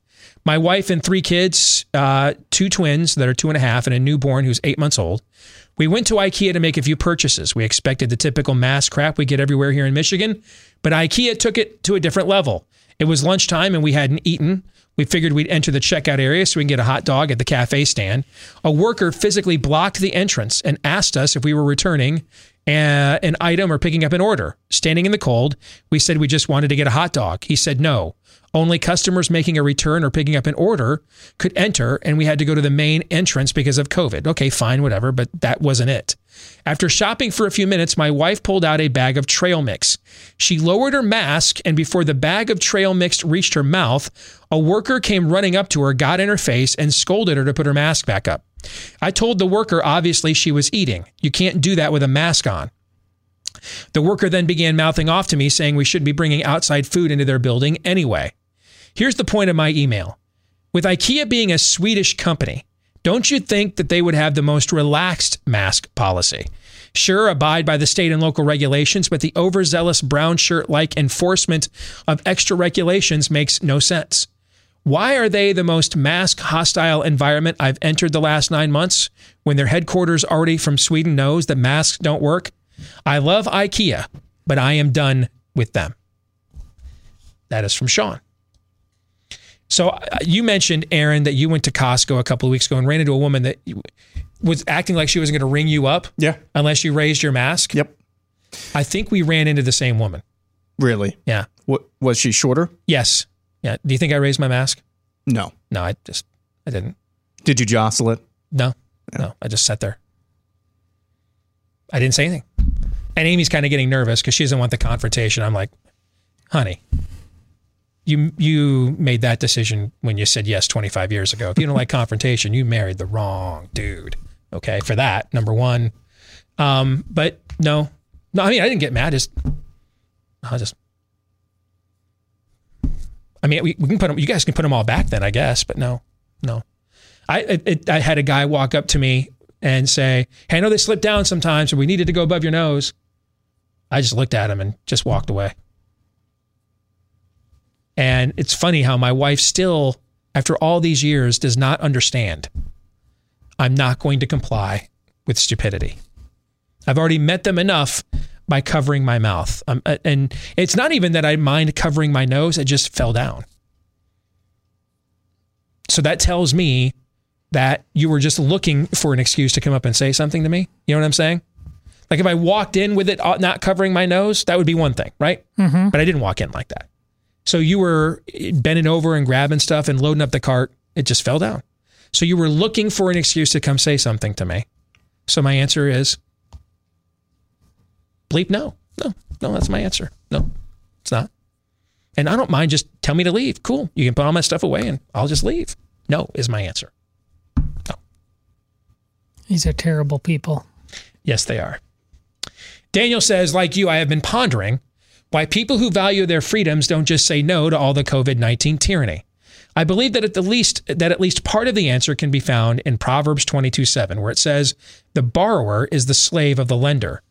My wife and three kids, uh, two twins that are two and a half, and a newborn who's eight months old. We went to IKEA to make a few purchases. We expected the typical mass crap we get everywhere here in Michigan, but IKEA took it to a different level. It was lunchtime and we hadn't eaten. We figured we'd enter the checkout area so we can get a hot dog at the cafe stand. A worker physically blocked the entrance and asked us if we were returning uh, an item or picking up an order. Standing in the cold, we said we just wanted to get a hot dog. He said no. Only customers making a return or picking up an order could enter, and we had to go to the main entrance because of COVID. Okay, fine, whatever, but that wasn't it. After shopping for a few minutes, my wife pulled out a bag of trail mix. She lowered her mask, and before the bag of trail mix reached her mouth, a worker came running up to her, got in her face, and scolded her to put her mask back up. I told the worker obviously she was eating. You can't do that with a mask on. The worker then began mouthing off to me, saying we shouldn't be bringing outside food into their building anyway. Here's the point of my email. With IKEA being a Swedish company, don't you think that they would have the most relaxed mask policy? Sure, abide by the state and local regulations, but the overzealous brown shirt like enforcement of extra regulations makes no sense. Why are they the most mask hostile environment I've entered the last nine months when their headquarters already from Sweden knows that masks don't work? I love IKEA, but I am done with them. That is from Sean. So uh, you mentioned Aaron that you went to Costco a couple of weeks ago and ran into a woman that was acting like she wasn't going to ring you up. Yeah. Unless you raised your mask. Yep. I think we ran into the same woman. Really? Yeah. What was she shorter? Yes. Yeah. Do you think I raised my mask? No. No, I just I didn't. Did you jostle it? No. No. I just sat there. I didn't say anything. And Amy's kind of getting nervous because she doesn't want the confrontation. I'm like, honey, you you made that decision when you said yes 25 years ago. If you don't like confrontation, you married the wrong dude. Okay, for that number one. Um, but no, no. I mean, I didn't get mad. Just I just. I mean, we, we can put them. You guys can put them all back then, I guess. But no, no. I it, I had a guy walk up to me and say, "Hey, I know they slip down sometimes, and we needed to go above your nose." I just looked at him and just walked away. And it's funny how my wife still, after all these years, does not understand. I'm not going to comply with stupidity. I've already met them enough by covering my mouth. Um, uh, and it's not even that I mind covering my nose, it just fell down. So that tells me that you were just looking for an excuse to come up and say something to me. You know what I'm saying? Like if I walked in with it uh, not covering my nose, that would be one thing, right? Mhm. But I didn't walk in like that. So you were bending over and grabbing stuff and loading up the cart. It just fell down. So you were looking for an excuse to come say something to me. So my answer is bleep no. No, no, that's my answer. No, it's not. And I don't mind just tell me to leave. Cool. You can put all my stuff away and I'll just leave. No is my answer. No. These are terrible people. Yes, they are. Daniel says, like you, I have been pondering why people who value their freedoms don't just say no to all the COVID 19 tyranny. I believe that at the least that at least part of the answer can be found in Proverbs 22:7 where it says, The borrower is the slave of the lender.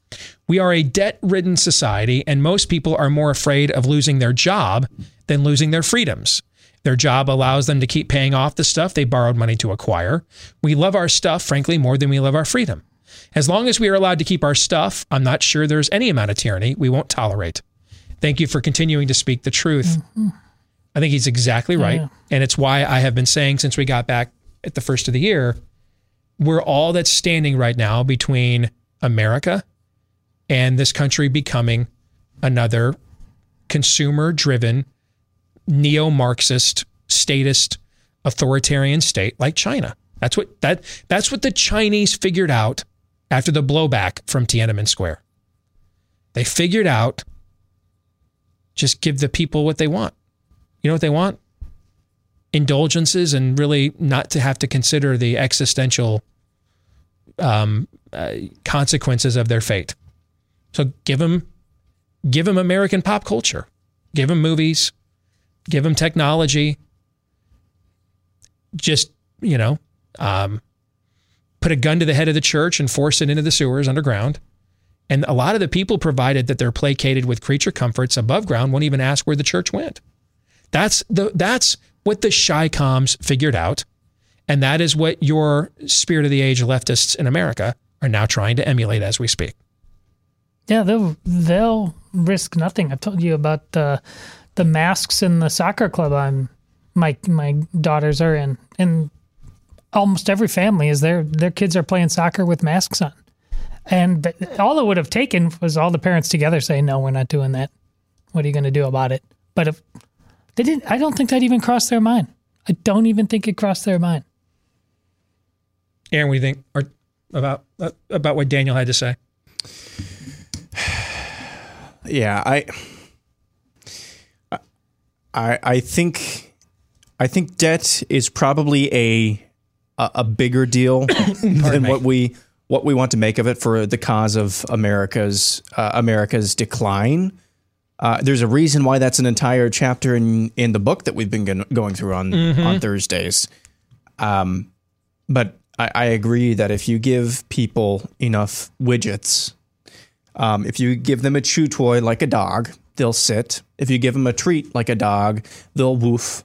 We are a debt ridden society, and most people are more afraid of losing their job than losing their freedoms. Their job allows them to keep paying off the stuff they borrowed money to acquire. We love our stuff, frankly, more than we love our freedom. As long as we are allowed to keep our stuff, I'm not sure there's any amount of tyranny we won't tolerate. Thank you for continuing to speak the truth. Mm-hmm. I think he's exactly right. Yeah. And it's why I have been saying since we got back at the first of the year, we're all that's standing right now between America and this country becoming another consumer driven, neo Marxist, statist, authoritarian state like China. That's what that that's what the Chinese figured out after the blowback from Tiananmen Square. They figured out just give the people what they want. You know what they want? Indulgences and really not to have to consider the existential um, uh, consequences of their fate. So give them, give them American pop culture, give them movies, give them technology. Just you know, um, put a gun to the head of the church and force it into the sewers underground. And a lot of the people, provided that they're placated with creature comforts above ground, won't even ask where the church went. That's the that's what the ChiComs figured out, and that is what your spirit of the age leftists in America are now trying to emulate as we speak. Yeah, they'll they'll risk nothing. I told you about the the masks in the soccer club I'm my my daughters are in, and almost every family is there. Their kids are playing soccer with masks on, and all it would have taken was all the parents together saying, "No, we're not doing that. What are you going to do about it?" But if they didn't, I don't think that even crossed their mind. I don't even think it crossed their mind. Aaron, what do you think or about uh, about what Daniel had to say? Yeah, I, I, I think, I think debt is probably a a, a bigger deal than me. what we what we want to make of it for the cause of America's uh, America's decline. Uh, there's a reason why that's an entire chapter in in the book that we've been going through on Mhm. on Thursdays. Um, but I, I agree that if you give people enough widgets, um, if you give them a chew toy like a dog, they'll sit. If you give them a treat like a dog, they'll woof.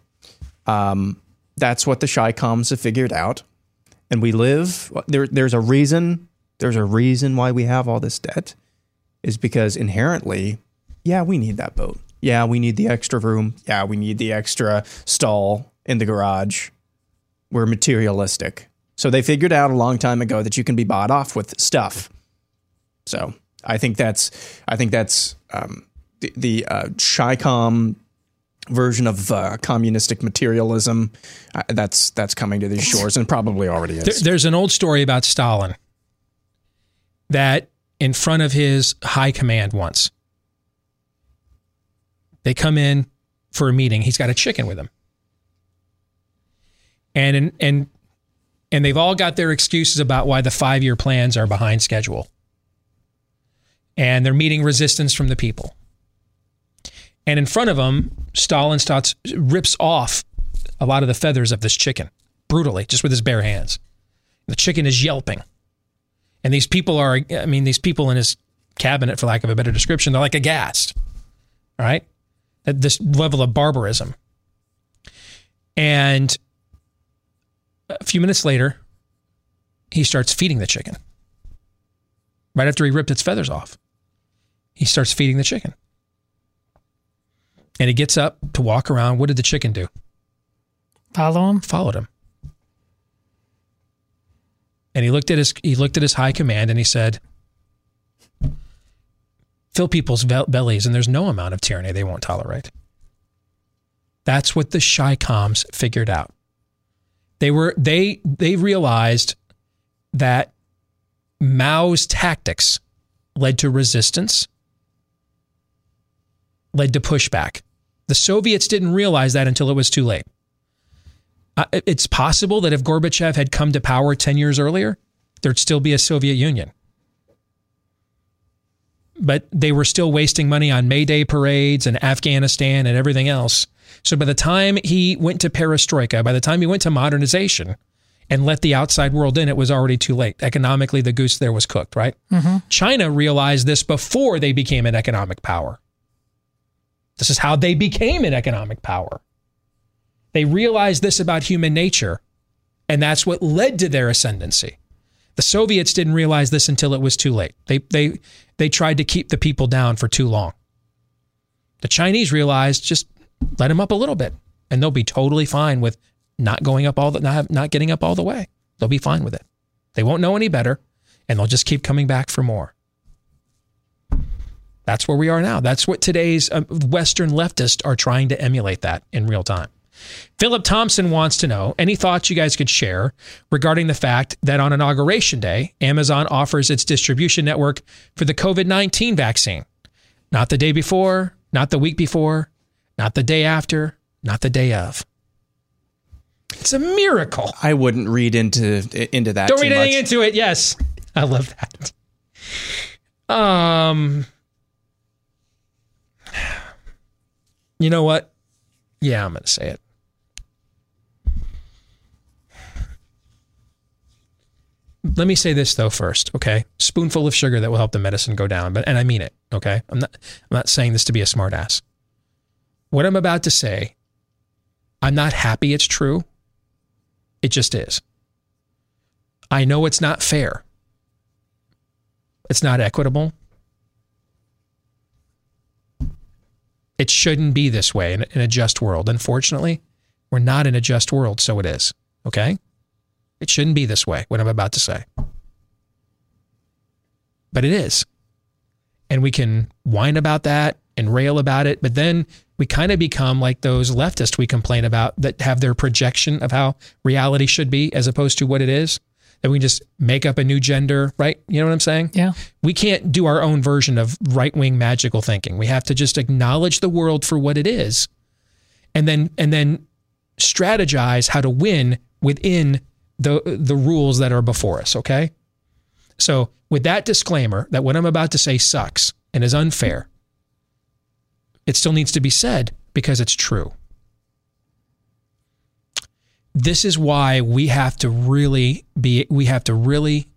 Um, that's what the ChiComs have figured out. And we live there. There's a reason. There's a reason why we have all this debt, is because inherently, yeah, we need that boat. Yeah, we need the extra room. Yeah, we need the extra stall in the garage. We're materialistic. So they figured out a long time ago that you can be bought off with stuff. So I think that's I think that's um, the the uh, version of uh, communistic materialism. Uh, that's that's coming to these shores and probably already is. There- there's an old story about Stalin that in front of his high command once, they come in for a meeting. He's got a chicken with him. And in, and and they've all got their excuses about why the five year plans are behind schedule. And they're meeting resistance from the people. And in front of them, Stalin starts rips off a lot of the feathers of this chicken brutally, just with his bare hands. The chicken is yelping. And these people are, I mean, these people in his cabinet, for lack of a better description, they're like aghast. All right? At this level of barbarism. And a few minutes later, he starts feeding the chicken. Right after he ripped its feathers off, he starts feeding the chicken. And he gets up to walk around. What did the chicken do? Follow him. Followed him. And he looked at his he looked at his high command and he said, "Fill people's bellies, and there's no amount of tyranny they won't tolerate." That's what the ChiComs figured out. They were they they realized that Mao's tactics led to resistance, led to pushback. The Soviets didn't realize that until it was too late. Uh, it's possible that if Gorbachev had come to power 10 years earlier, there'd still be a Soviet Union. But they were still wasting money on May Day parades and Afghanistan and everything else. So by the time he went to perestroika, by the time he went to modernization and let the outside world in, it was already too late. Economically, the goose there was cooked, right? Mm-hmm. China realized this before they became an economic power. This is how they became an economic power. They realized this about human nature, and that's what led to their ascendancy. The Soviets didn't realize this until it was too late. They they they tried to keep the people down for too long. The Chinese realized just let them up a little bit, and they'll be totally fine with not going up all the not not getting up all the way. They'll be fine with it. They won't know any better, and they'll just keep coming back for more. That's where we are now. That's what today's uh, Western leftists are trying to emulate that in real time. Philip Thompson wants to know any thoughts you guys could share regarding the fact that on Inauguration Day, Amazon offers its distribution network for the COVID 19 vaccine. Not the day before, not the week before, not the day after, not the day of. It's a miracle. I wouldn't read into into that. Don't too read anything much. into it. Yes. I love that. Um, you know what? Yeah, I'm going to say it. Let me say this though first, okay? Spoonful of sugar that will help the medicine go down, but and I mean it, okay? I'm not I'm not saying this to be a smartass. What I'm about to say, I'm not happy it's true. It just is. I know it's not fair. It's not equitable. It shouldn't be this way in, in a just world. Unfortunately, we're not in a just world, so it is. Okay? It shouldn't be this way, what I'm about to say. But it is. And we can whine about that and rail about it, but then we kind of become like those leftists we complain about that have their projection of how reality should be as opposed to what it is. That we can just make up a new gender, right? You know what I'm saying? Yeah. We can't do our own version of right wing magical thinking. We have to just acknowledge the world for what it is and then and then strategize how to win within the the rules that are before us, okay? So, with that disclaimer that what I'm about to say sucks and is unfair, it still needs to be said because it's true. This is why we have to really be we have to really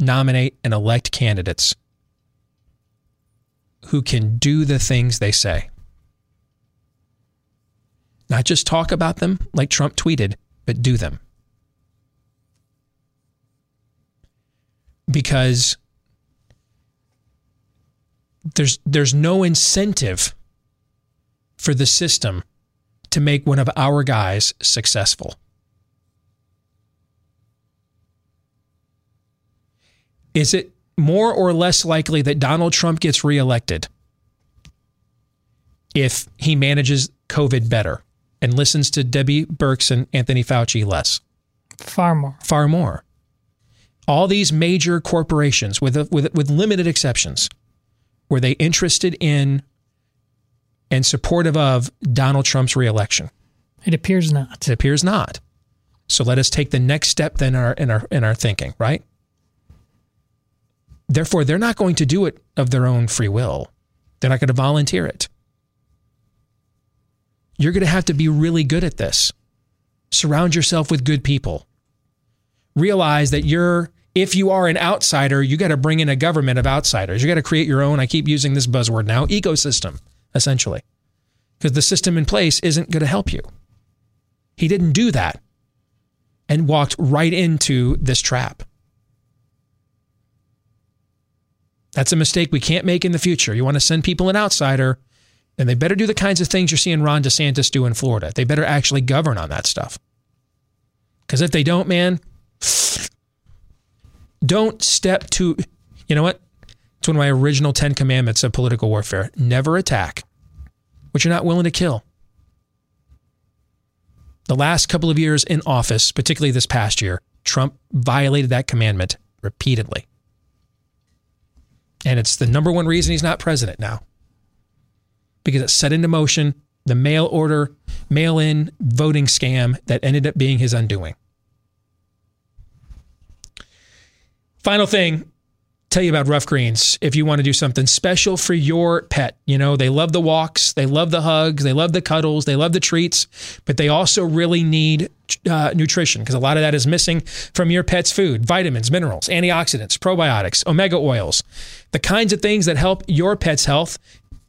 nominate and elect candidates who can do the things they say. Not just talk about them like Trump tweeted, but do them. Because there's there's no incentive for the system to make one of our guys successful. Is it more or less likely that Donald Trump gets reelected if he manages COVID better and listens to Debbie Birx and Anthony Fauci less? Far more. Far more. All these major corporations, with, with, with limited exceptions, were they interested in and supportive of Donald Trump's reelection? It appears not. It appears not. So let us take the next step then in our in our in our thinking, right? Therefore, they're not going to do it of their own free will. They're not going to volunteer it. You're going to have to be really good at this. Surround yourself with good people. Realize that you're if you are an outsider, you got to bring in a government of outsiders. You got to create your own, I keep using this buzzword now, ecosystem, essentially. Because the system in place isn't going to help you. He didn't do that and walked right into this trap. That's a mistake we can't make in the future. You want to send people an outsider, and they better do the kinds of things you're seeing Ron DeSantis do in Florida. They better actually govern on that stuff. Because if they don't, man, don't step to, you know what? It's one of my original 10 commandments of political warfare never attack what you're not willing to kill. The last couple of years in office, particularly this past year, Trump violated that commandment repeatedly. And it's the number one reason he's not president now. Because it set into motion the mail order, mail in voting scam that ended up being his undoing. Final thing tell you about Ruff Greens if you want to do something special for your pet. You know, they love the walks, they love the hugs, they love the cuddles, they love the treats, but they also really need uh, nutrition because a lot of that is missing from your pet's food vitamins, minerals, antioxidants, probiotics, omega oils, the kinds of things that help your pet's health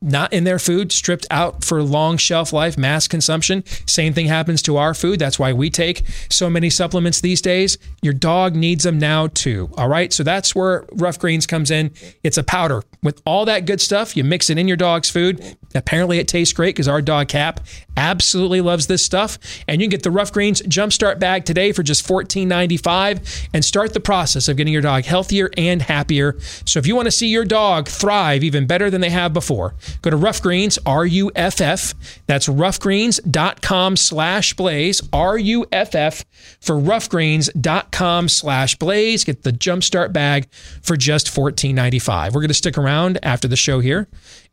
not in their food, stripped out for long shelf life, mass consumption. Same thing happens to our food. That's why we take so many supplements these days. Your dog needs them now too. All right. So that's where Ruff Greens comes in. It's a powder with all that good stuff. You mix it in your dog's food. Apparently, it tastes great because our dog Cap absolutely loves this stuff. And you can get the Ruff Greens Jumpstart bag today for just $14.95 and start the process of getting your dog healthier and happier. So if you want to see your dog thrive even better than they have before, go to Ruff Greens, R U F F. That's ruffgreens.com slash blaze, R U F F for ruffgreens.com slash blaze. Get the Jumpstart bag for just $14.95. We're going to stick around after the show here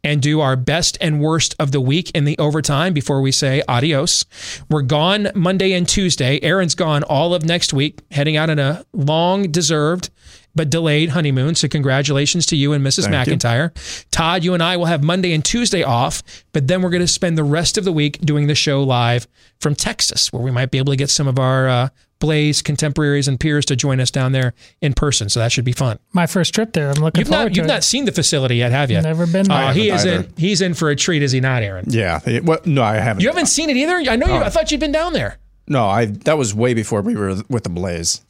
and do our best and worst of the week in the overtime before we say adios. We're gone Monday and Tuesday. Aaron's gone all of next week, heading out on a long deserved but delayed honeymoon. So congratulations to you and Mrs. Thank you. McIntyre. Todd, you and I will have Monday and Tuesday off, but then we're going to spend the rest of the week doing the show live from Texas, where we might be able to get some of our uh, Blaze contemporaries and peers to join us down there in person. So that should be fun. My first trip there. I'm looking You've forward not to you've it. not seen the facility yet, have you? Never been Oh, there. he is haven't in. He's in for a treat, is he not, Aaron? Yeah. It- what- no, I haven't. You haven't seen it either. I know you. I thought you'd been down there. No, I. That was way before we were with the Blaze.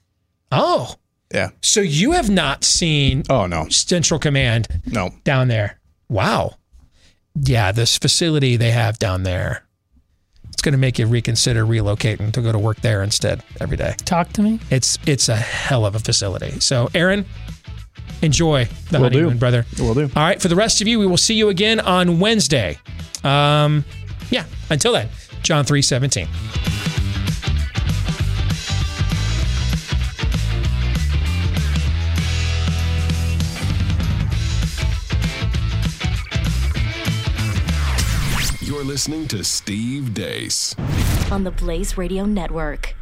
Oh, Yeah. so you have not seen Oh no. Central Command No. down there? Wow. Yeah, this facility they have down there. It's going to make you reconsider relocating to go to work there instead every day. Talk to me. It's it's a hell of a facility. So, Aaron, enjoy the Will do. honeymoon, brother. Will do. All right, for the rest of you, we will see you again on Wednesday. Um, yeah, until then, John 3:17. You're listening to Steve Deace. on the Blaze Radio Network.